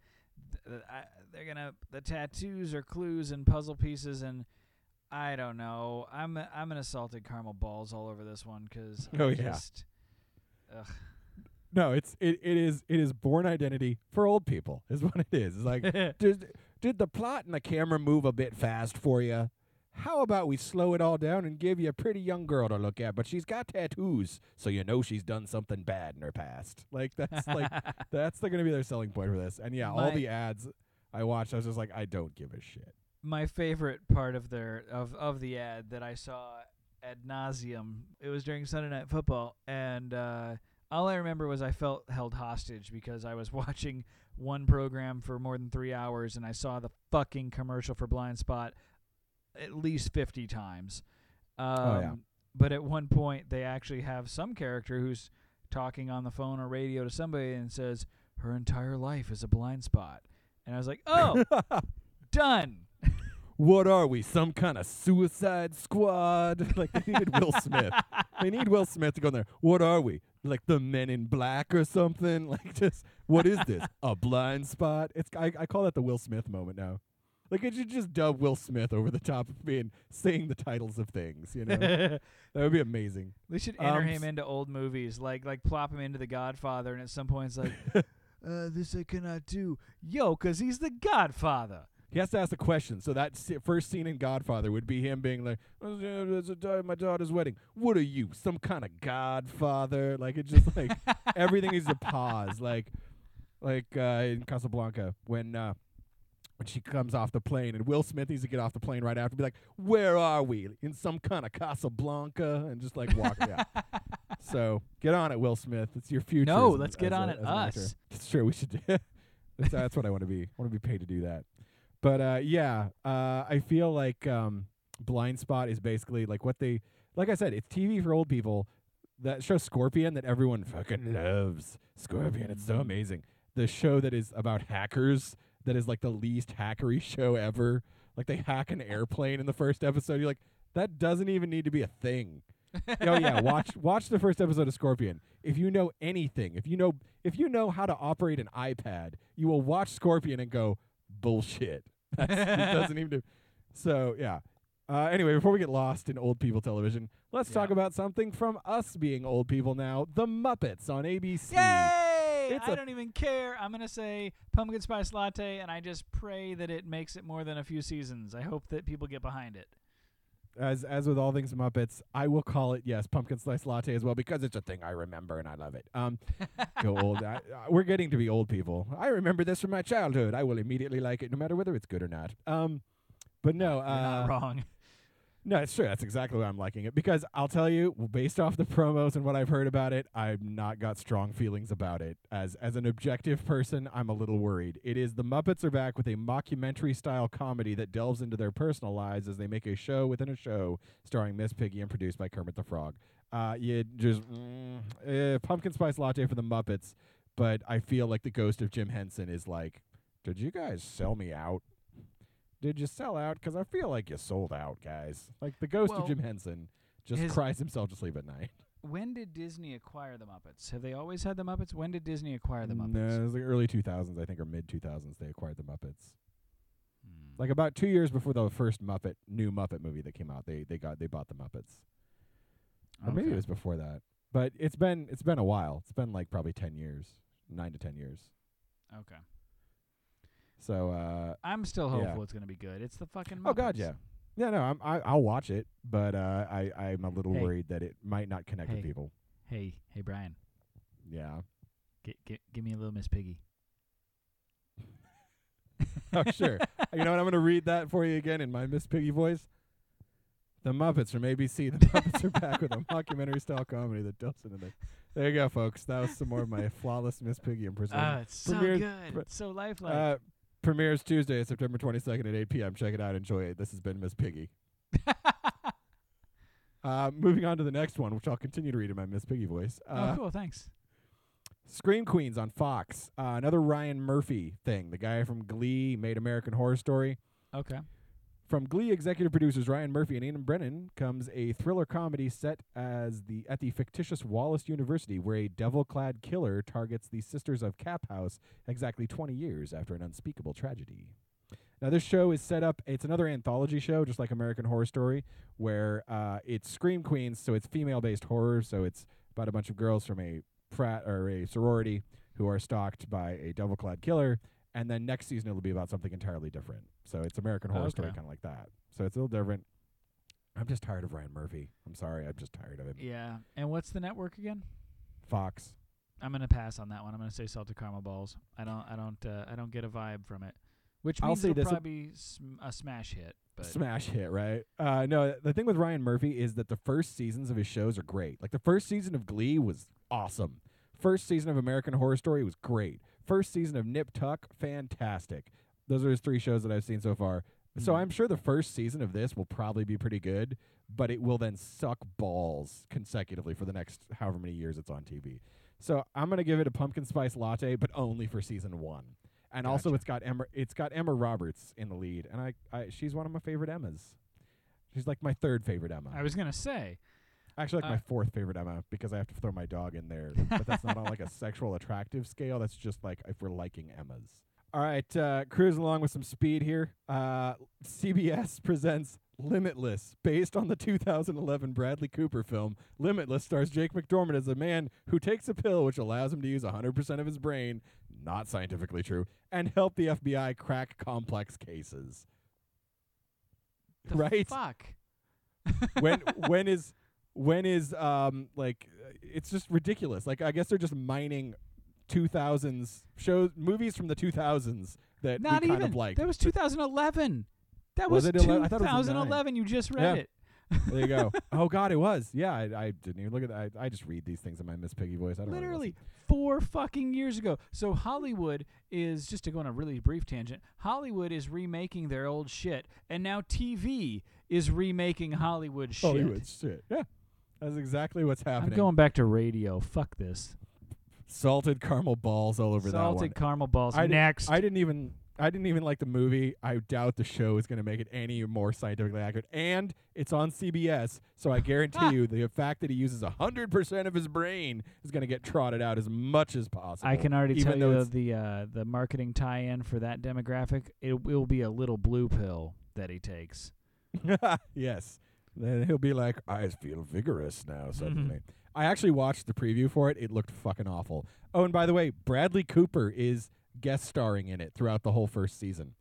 Th- th- I, they're gonna the tattoos are clues and puzzle pieces, and I don't know. I'm I'm an assaulted caramel balls all over this one because Oh, yeah. just. Ugh. No, it's it, it is it is Bourne Identity for old people is what it is. It's like did did the plot and the camera move a bit fast for you? How about we slow it all down and give you a pretty young girl to look at, but she's got tattoos, so you know she's done something bad in her past. Like that's like that's going to be their selling point for this. And yeah, all the ads I watched, I was just like, I don't give a shit. my favorite part of their of of the ad that I saw ad nauseum. It was during Sunday Night Football, and uh, all I remember was I felt held hostage because I was watching one program for more than three hours, and I saw the fucking commercial for Blind Spot at least fifty times. Um, Oh, yeah. But at one point, they actually have some character who's talking on the phone or radio to somebody and says her entire life is a blind spot, and I was like, oh, done. what are we? Some kind of suicide squad? like they needed Will Smith. They need Will Smith to go in there. What are we? Like the Men in Black or something? Like just what is this? A blind spot? It's I, I call that the Will Smith moment now. Like it should just dub Will Smith over the top of being saying the titles of things. You know that would be amazing. They should enter Um, him into old movies, like like plop him into The Godfather, and at some point it's like, uh, "This I cannot do, yo," because he's the Godfather." He has to ask the question. So that first scene in Godfather would be him being like, "Oh, "There's a my daughter's wedding. What are you, some kind of Godfather?" Like it's just like everything needs to pause. Like, like uh, in Casablanca when uh, when she comes off the plane and Will Smith needs to get off the plane right after, be like, "Where are we? In some kind of Casablanca?" And just like walk out. So get on it, Will Smith. It's your future. No, let's get on a- it, as an actor. us. It's true. We should. do that's, that's what I want to be. I want to be paid to do that. But uh, yeah, uh, I feel like um, Blind Spot is basically like what they. Like I said, it's TV for old people. That show Scorpion that everyone fucking loves. Scorpion, it's so amazing. The show that is about hackers. That is like the least hackery show ever. Like they hack an airplane in the first episode. You're like, that doesn't even need to be a thing oh yeah, watch watch the first episode of Scorpion. If you know anything, if you know if you know how to operate an iPad, you will watch Scorpion and go bullshit. That's, it doesn't even do. So yeah. Uh, anyway, before we get lost in old people television, let's talk about something from us being old people now: The Muppets on ABC. Yay! It's I a- don't even care. I'm gonna say pumpkin spice latte, and I just pray that it makes it more than a few seasons. I hope that people get behind it. As as with all things Muppets, I will call it yes, pumpkin spice latte as well because it's a thing I remember and I love it. Um, go old. I, uh, we're getting to be old people. I remember this from my childhood. I will immediately like it, no matter whether it's good or not. Um, but no, You're uh, not wrong. No, it's true. That's exactly why I'm liking it because I'll tell you, based off the promos and what I've heard about it, I've not got strong feelings about it. As as an objective person, I'm a little worried. It is the Muppets are back with a mockumentary style comedy that delves into their personal lives as they make a show within a show, starring Miss Piggy and produced by Kermit the Frog. Uh, you just mm, uh, pumpkin spice latte for the Muppets, but I feel like the ghost of Jim Henson is like, did you guys sell me out? Did you sell out? Because I feel like you sold out, guys. Like the ghost Well, of Jim Henson just cries himself to sleep at night. When did Disney acquire the Muppets? Have they always had the Muppets? When did Disney acquire the Muppets? No, it was like early 2000s, I think, or mid 2000s. They acquired the Muppets. Hmm. Like about two years before the first Muppet, new Muppet movie that came out, they they got they bought the Muppets, or maybe it was before that. But it's been it's been a while. It's been like probably 10 years, nine to 10 years. okay. So uh, I'm still Yeah. hopeful it's gonna be good. It's the fucking. Muppets. oh god, yeah, yeah. No, I'm I, I'll watch it, but uh, I I'm a little Hey. worried that it might not connect Hey. with people. Hey, hey, Brian, Yeah. get, get, give me a little Miss Piggy. Oh, sure. you know what? I'm going to read that for you again in my Miss Piggy voice. The Muppets from ABC. The Muppets are back with a mockumentary style comedy that delves into the. There you go, folks. That was some more of my flawless Miss Piggy impersonation. Ah, it's so good. pre- so lifelike. Uh, Premieres Tuesday, September 22nd at 8 p.m. Check it out. Enjoy it. This has been Miss Piggy. Uh, moving on to the next one, which I'll continue to read in my Miss Piggy voice. Uh, oh, cool. Thanks. Scream Queens on Fox. Uh, another Ryan Murphy thing. The guy from Glee made American Horror Story. Okay. From Glee executive producers Ryan Murphy and Ian Brennan comes a thriller comedy set as the at the fictitious Wallace University, where a devil-clad killer targets the Sisters of Cap House exactly 20 years after an unspeakable tragedy. Now, this show is set up. It's another anthology show, just like American Horror Story, where uh, it's Scream Queens, so it's female-based horror. So it's about a bunch of girls from a frat or a sorority who are stalked by a devil-clad killer, and then next season it'll be about something entirely different. So it's American Horror Story, kind of like that. So it's a little different. I'm just tired of Ryan Murphy. I'm sorry, I'm just tired of him. Yeah. And what's the network again? Fox. I'm gonna pass on that one. I'm gonna say salted caramel balls. I don't. I don't. Uh, I don't get a vibe from it. Which I'll means say it'll this- probably sm- a smash hit. But Smash hit, right? Uh, no, the thing with Ryan Murphy is that the first seasons of his shows are great. Like the first season of Glee was awesome. First season of American Horror Story was great. First season of Nip Tuck, fantastic. Those are his three shows that I've seen so far. So Mm. I'm sure the first season of this will probably be pretty good, but it will then suck balls consecutively for the next however many years it's on TV. So I'm gonna give it a pumpkin spice latte, but only for season one. And also, it's got Emma. It's got Emma Roberts in the lead, and I, I, she's one of my favorite Emmas. She's like my third favorite Emma. I was gonna say. Actually, like uh, my fourth favorite Emma because I have to throw my dog in there. but that's not on like a sexual attractive scale. That's just like if we're liking Emmas. All right, uh, cruising along with some speed here. Uh, CBS presents Limitless, based on the 2011 Bradley Cooper film. Limitless stars Jake McDorman as a man who takes a pill which allows him to use 100% of his brain, not scientifically true, and help the FBI crack complex cases. The Right? Fuck. when when is when is um like it's just ridiculous. Like I guess they're just mining 2000s shows movies from the 2000s that Not we kind even. of like. That was 2011. That Was was, it ele- I thought it was 2011. You just read Yeah. it. there you go. oh God, it was. Yeah, I, I didn't even look at that. I, I just read these things in my Miss Piggy voice. I don't Literally four fucking years ago. So Hollywood is just to go on a really brief tangent. Hollywood is remaking their old shit, and now TV is remaking Hollywood shit. Hollywood shit. Yeah, that's exactly what's happening. I'm going back to radio. Fuck this. Salted caramel balls all over that one. Salted caramel balls. I didn't- Next. I didn't even I didn't even like the movie. I doubt the show is going to make it any more scientifically accurate. And it's on CBS, so I guarantee you the fact that he uses 100% of his brain is going to get trotted out as much as possible. I can already tell you the uh, the marketing tie-in for that demographic. It will be a little blue pill that he takes. yes. Then he'll be like, I feel vigorous Mm-hmm. now suddenly. I actually watched the preview for it. It looked fucking awful. Oh, and by the way, Bradley Cooper is guest starring in it throughout the whole first season.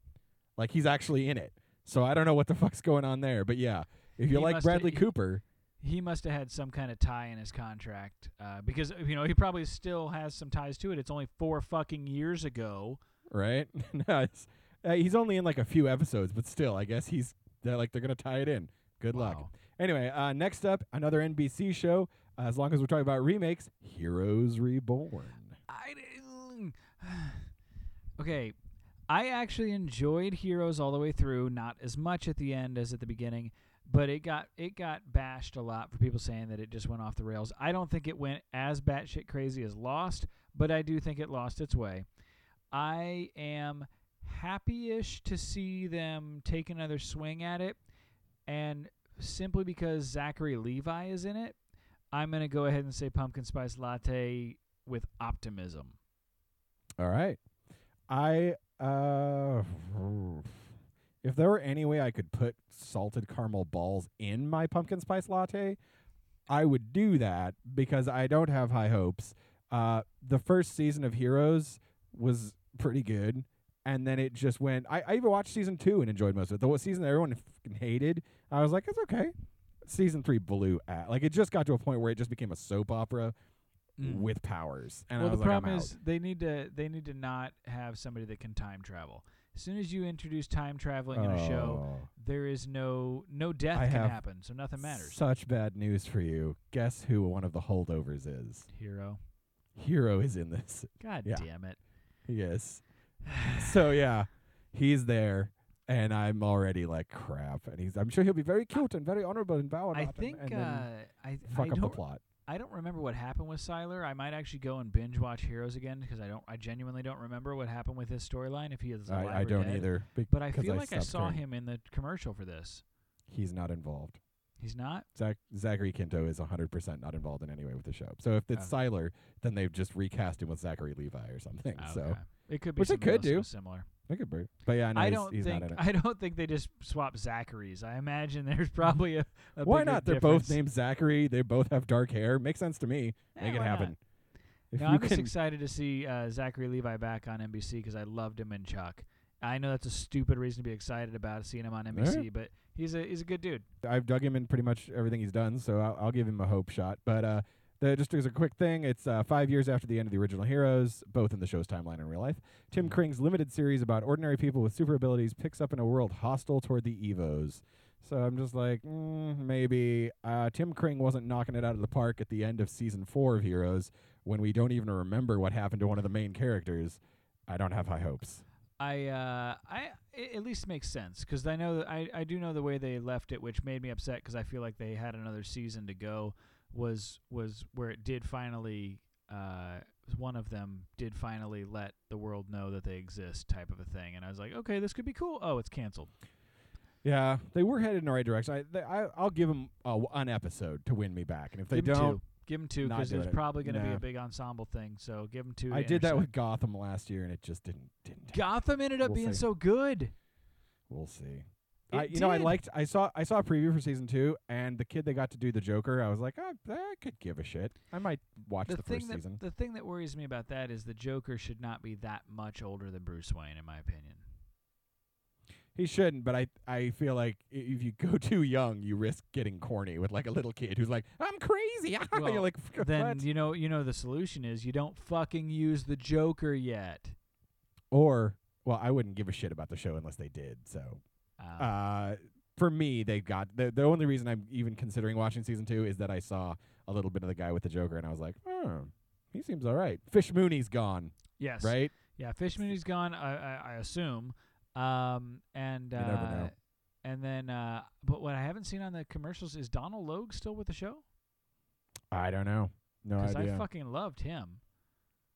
Like he's actually in it. So I don't know what the fuck's going on there, but yeah, if you He like must- Bradley he- Cooper, He must have had some kind of tie in his contract uh, because you know he probably still has some ties to it. It's only four fucking years ago. right? no, it's, uh, he's only in like a few episodes, but still, I guess he's they're like they're gonna tie it in. Good luck. Anyway, uh, next up, another NBC show. Uh, as long as we're talking about remakes, Heroes Reborn. I didn't- okay, I actually enjoyed Heroes all the way through. Not as much at the end as at the beginning, but it got it got bashed a lot for people saying that it just went off the rails. I don't think it went as batshit crazy as Lost, but I do think it lost its way. I am happy-ish to see them take another swing at it, and simply because Zachary Levi is in it, I'm gonna go ahead and say pumpkin spice latte with optimism. All right. I uh if there were any way I could put salted caramel balls in my pumpkin spice latte, I would do that because I don't have high hopes. Uh the first season of Heroes was pretty good and then it just went I, I even watched season 2 and enjoyed most of it. The season that everyone fucking hated, I was like it's okay. Season 3 blew at. Like it just got to a point where it just became a soap opera Mm. with powers. And well, I was the like, problem is they need to they need to not have somebody that can time travel. As soon as you introduce time traveling in a show, Oh. there is no no death I can happen, so nothing matters. Such bad news for you. Guess who one of the holdovers is? Hero. Hero is in this. God Yeah. damn it. Yes. So yeah, he's there. And I'm already like crap, and he's. I'm sure he'll be very cute and very honorable and bow I think and then uh, I, I fuck up the don't plot. I don't remember what happened with Sylar. I might actually go and binge watch Heroes again because I don't. I genuinely don't remember what happened with his storyline. If he is alive I, I don't dead. either. But I feel like I saw caring. him in the commercial for this. He's not involved. He's not. Zach, Zachary Quinto is 100% not involved in any way with the show. So if it's Oh. Sylar, then they've just recast him with Zachary Levi or something. So Okay. It could be Which they could do. similar. they could be. But yeah, I he's, don't he's think not in it. I don't think they just swap Zachary's. I imagine there's probably a, a Why not? They're both named Zachary. They both have dark hair. Makes sense to me. Eh, Make it happen. No, I'm just excited to see uh, Zachary Levi back on NBC because I loved him in Chuck. I know that's a stupid reason to be excited about seeing him on NBC, but he's a he's a good dude. I've dug him in pretty much everything he's done, so I'll, I'll give him a hope shot. But uh, the, just as a quick thing, it's uh, five years after the end of the original Heroes, both in the show's timeline and real life. Tim Kring's limited series about ordinary people with super abilities picks up in a world hostile toward the Evos. So I'm just like, mm, maybe uh, Tim Kring wasn't knocking it out of the park at the end of season four of Heroes when we don't even remember what happened to one of the main characters. I don't have high hopes. I uh I it at least makes sense because I know that I I do know the way they left it, which made me upset because I feel like they had another season to go. Was was where it did finally uh one of them did finally let the world know that they exist type of a thing, and I was like, okay, this could be cool. Oh, it's canceled. Yeah, they were headed in the right direction. I, they, I I'll give them uh, an episode to win me back, and if they give don't, two. Give them two because it's it. probably going to be a big ensemble thing. So give them two. I did that with. Gotham last year, and it just didn't didn't. Gotham. Ended up We'll being see. so good. We'll see. I, you know, I liked. I saw. I saw a preview for season two, and the kid they got to do the Joker. I was like, oh, I could give a shit. I might watch the the, first that season. the thing that worries me about that is the Joker should not be that much older than Bruce Wayne, in my opinion. He shouldn't, but I I feel like if you go too young, you risk getting corny with like a little kid who's like, I'm crazy. Well, You're like, then what? you know you know the solution is you don't fucking use the Joker yet. Or well, I wouldn't give a shit about the show unless they did. So Uh, uh, for me, they got the the only reason I'm even considering watching season two is that I saw a little bit of the guy with the Joker, and I was like, oh, he seems all right. Fish Mooney's gone, yes, right? Yeah, Fish Mooney's gone. I, I, I assume. Um, and You uh, never know. and then, uh, but what I haven't seen on the commercials is Donald Logue still with the show? I don't know. No Because. I fucking loved him.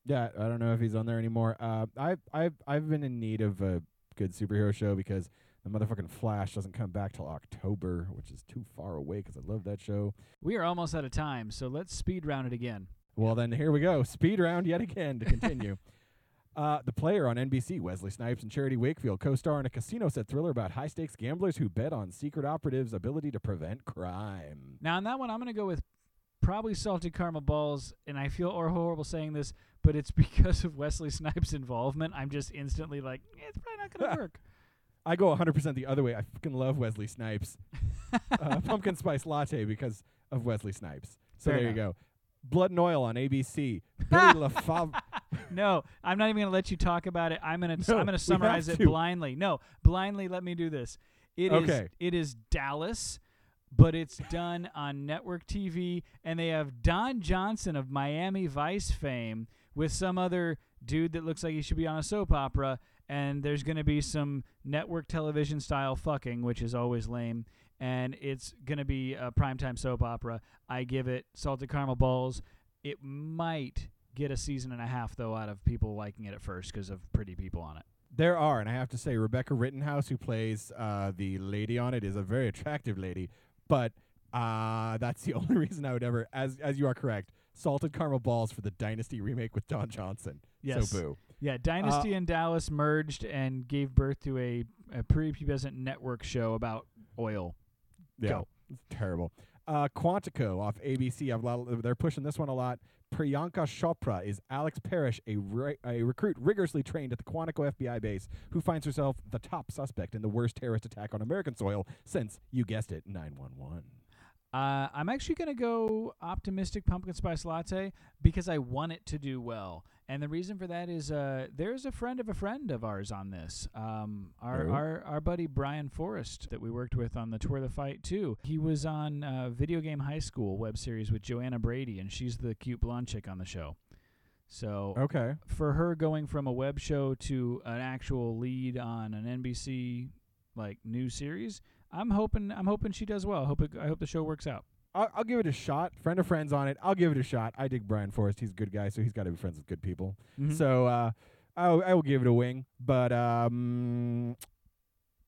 yeah, I don't know if he's on there anymore. Uh, I've I've I've been in need of a good superhero show because the motherfucking Flash doesn't come back till October, which is too far away 'cause I love that show. We are almost out of time, so let's speed round it again. Well, then here we go. Speed round yet again to continue. uh, the player on NBC, Wesley Snipes and Charity Wakefield, co star in a casino set thriller about high stakes gamblers who bet on secret operatives' ability to prevent crime. Now on that one, I'm gonna go with probably salted caramel balls, and I feel or horrible saying this, but it's because of Wesley Snipes' involvement. I'm just instantly like, eh, it's probably not gonna work. I go 100% the other way. I fucking love Wesley Snipes. uh, pumpkin spice latte because of Wesley Snipes. So Fair there you go. Blood and Oil on ABC. Billy LaFave. no, I'm not even gonna let you talk about it. I'm gonna No, I'm gonna summarize it blindly. No, blindly. Let me do this. It is Okay. it is Dallas, but it's done on network TV, and they have Don Johnson of Miami Vice fame with some other dude that looks like he should be on a soap opera, and there's gonna be some network television style fucking, which is always lame. And it's gonna be a primetime soap opera. I give it salted caramel balls. It might get a season and a half though out of people liking it at first because of pretty people on it. There are, and I have to say, Rebecca Rittenhouse, who plays uh, the lady on it, is a very attractive lady. But uh, that's the only reason I would ever, as as you are correct, salted caramel balls for the Dynasty remake with Don Johnson. Yes. So boo. Yeah, Dynasty and Dallas merged and gave birth to a, a prepubescent network show about oil. Yeah, Go. it's terrible. Uh, Quantico off ABC. I've lot, they're pushing this one a lot. Priyanka Chopra is Alex Parrish, a, re- a recruit rigorously trained at the Quantico FBI base, who finds herself the top suspect in the worst terrorist attack on American soil since, you guessed it, 911. Uh, I'm actually going to go optimistic pumpkin spice latte because I want it to do well. And the reason for that is uh, there's a friend of a friend of ours on this. Um, our, Who? our our buddy Brian Forrest that we worked with on the Tour of the Fight too. He was on uh, Video Game High School web series with Johanna Braddy, and she's the cute blonde chick on the show. So Okay. for her going from a web show to an actual lead on an NBC like new series, I'm hoping I'm hoping she does well. I hope it, I hope the show works out. I'll, I'll give it a shot. Friend of friends on it. I'll give it a shot. I dig Brian Forrest. He's a good guy, so he's got to be friends with good people. Mhm. So uh, I'll, I will give it a wing, but um,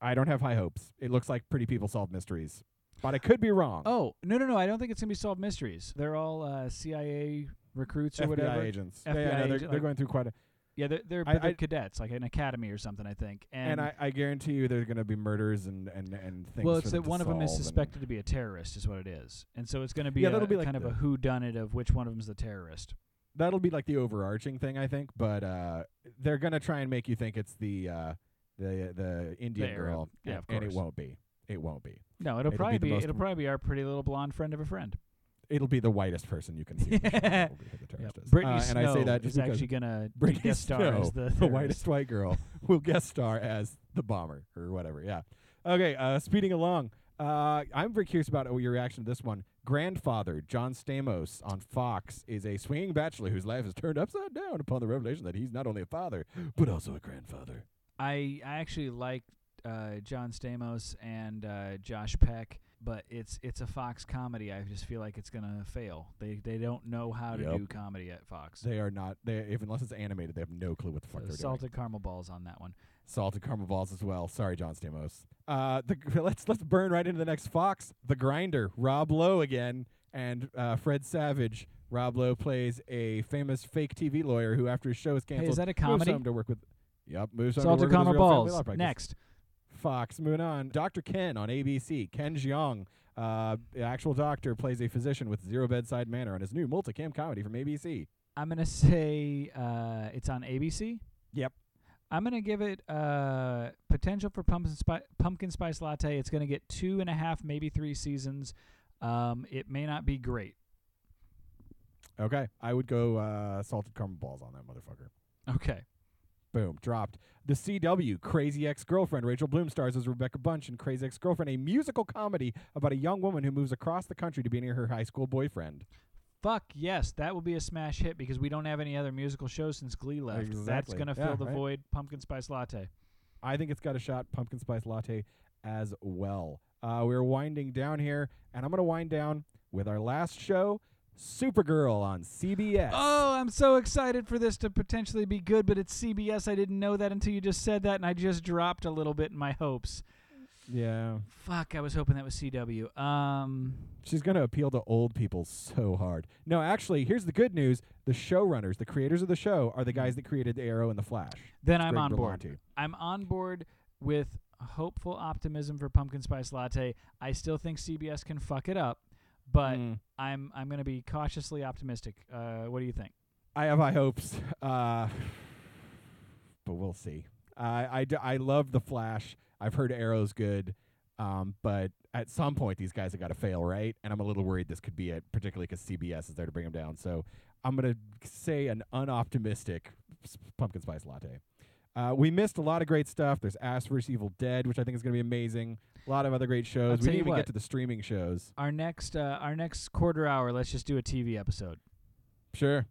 I don't have high hopes. It looks like Pretty People Solve Mysteries, but I could be wrong. oh no no no! I don't think it's gonna be solved mysteries. They're all uh, CIA recruits or FBI whatever. agents. yeah, yeah, FBI no, they're, agent, they're like- going through quite a. Yeah, they're they're, I- they're I- cadets, like an academy or something, I think. And, And, I, I guarantee you, there's going to be murders and and and things. well, it's that one of them is suspected to be a terrorist, is what it is, and so it's going to be Yeah, a, that'll be like kind of a the- who done it of which one of them's the terrorist. That'll be like the overarching thing, I think. But uh, they're going to try and make you think it's the uh, the the Indian Arab. girl, Yeah, and, and it won't be. It won't be. No, it'll, It'll probably the be, it'll probably be our pretty little blonde friend of a friend. It'll be the whitest person you can see. on Yeah. will be who the terrorist is. Brittany uh, Snow and I say that just is because actually gonna Brittany guest star Snow, as the, the whitest white girl, will guest star as the bomber or whatever. Yeah. Okay. Uh, speeding along. Uh, I'm very curious about your reaction to this one. Grandfather John Stamos on Fox is a swinging bachelor whose life is turned upside down upon the revelation that he's not only a father but also a grandfather. I I actually like uh, John Stamos and uh, Josh Peck, but it's it's a Fox comedy. I just feel like it's gonna fail. They they don't know how to Yep. do comedy at Fox. They are not. They if unless it's animated, they have no clue what the fuck So they're doing. salted caramel balls on that one. salted caramel balls as well. Sorry, John Stamos. Uh, the, let's let's burn right into the next Fox. The Grinder, Rob Lowe again, and uh, Fred Savage. Rob Lowe plays a famous fake TV lawyer who, after his show is canceled, is that a moves comedy? home to work with. Yep, moves home Salted to work with caramel real family balls. law practice. Next. Fox. Moving on. Dr. Ken on ABC. Ken Jeong, uh, the actual doctor, plays a physician with zero bedside manner on his new multicam comedy from ABC. I'm gonna say uh, it's on ABC. Yep. I'm gonna give it uh, potential for pumpkin, spi- pumpkin spice latte. It's gonna get two and a half, maybe three seasons. Um, it may not be great. Okay, I would go uh, salted caramel balls on that motherfucker. Okay. Boom, dropped. The CW, Crazy Ex Girlfriend. Rachel Bloom stars as Rebecca Bunch in Crazy Ex Girlfriend, a musical comedy about a young woman who moves across the country to be near her high school boyfriend. Fuck yes, that will be a smash hit because we don't have any other musical shows since Glee left. That's gonna Yeah, fill the right. void. Pumpkin spice latte. I think it's got a shot. Pumpkin spice latte as well. Uh, we're winding down here, and I'm going to wind down with our last show, Supergirl on CBS. Oh, I'm so excited for this to potentially be good, but it's CBS. I didn't know that until you just said that, and I just dropped a little bit in my hopes. Yeah. Fuck, I was hoping that was CW. Um, She's going to appeal to old people so hard. No, actually, here's the good news. The showrunners, the creators of the show, are the guys that created The Arrow and The Flash. then It's I'm on board. Berlanti. I'm on board with hopeful optimism for pumpkin spice latte. I still think CBS can fuck it up, but Mm. I'm I'm gonna be cautiously optimistic. Uh, what do you think? I have high hopes, uh, but we'll see. I I, d- I love the Flash. I've heard Arrow's good, um, but at some point these guys have got to fail, right? And I'm a little worried this could be it, particularly because CBS is there to bring them down. So I'm gonna say an unoptimistic pumpkin spice latte. Uh, we missed a lot of great stuff. There's Ash vs. Evil Dead, which I think is going to be amazing. A lot of other great shows. We didn't even what. get to the streaming shows. Our next uh, our next quarter hour. Let's just do a TV episode. Sure.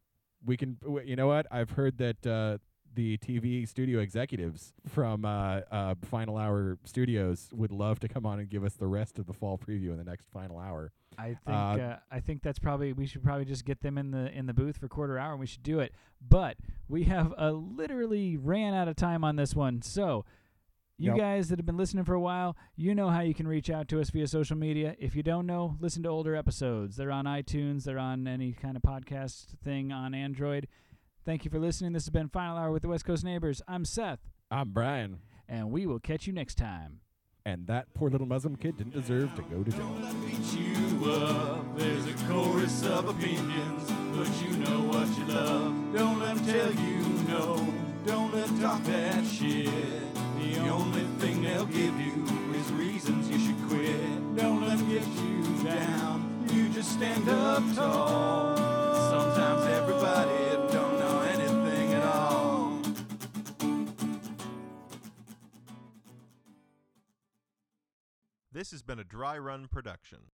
We can. w- You know what? I've heard that uh, the TV studio executives from uh, uh, Final Hour Studios would love to come on and give us the rest of the fall preview in the next final hour. I think Uh, uh, I think that's probably we should probably just get them in the in the booth for quarter hour and we should do it. But we have uh, literally ran out of time on this one. So you Yep. guys that have been listening for a while, you know how you can reach out to us via social media. If you don't know, listen to older episodes. They're on iTunes, they're on any kind of podcast thing on Android. Thank you for listening. This has been Final Hour with the West Coast Neighbors. I'm Seth, I'm Brian, and we will catch you next time. and that poor little Muslim kid didn't deserve to go to jail. beat you up. There's a chorus of opinions, but you know what you love. Don't let 'em tell you no. Don't let 'em talk that shit. The only thing they'll give you is reasons you should quit. Don't let 'em get you down. You just stand up tall. Sometimes everybody don't know anything at all. This has been a dry run production.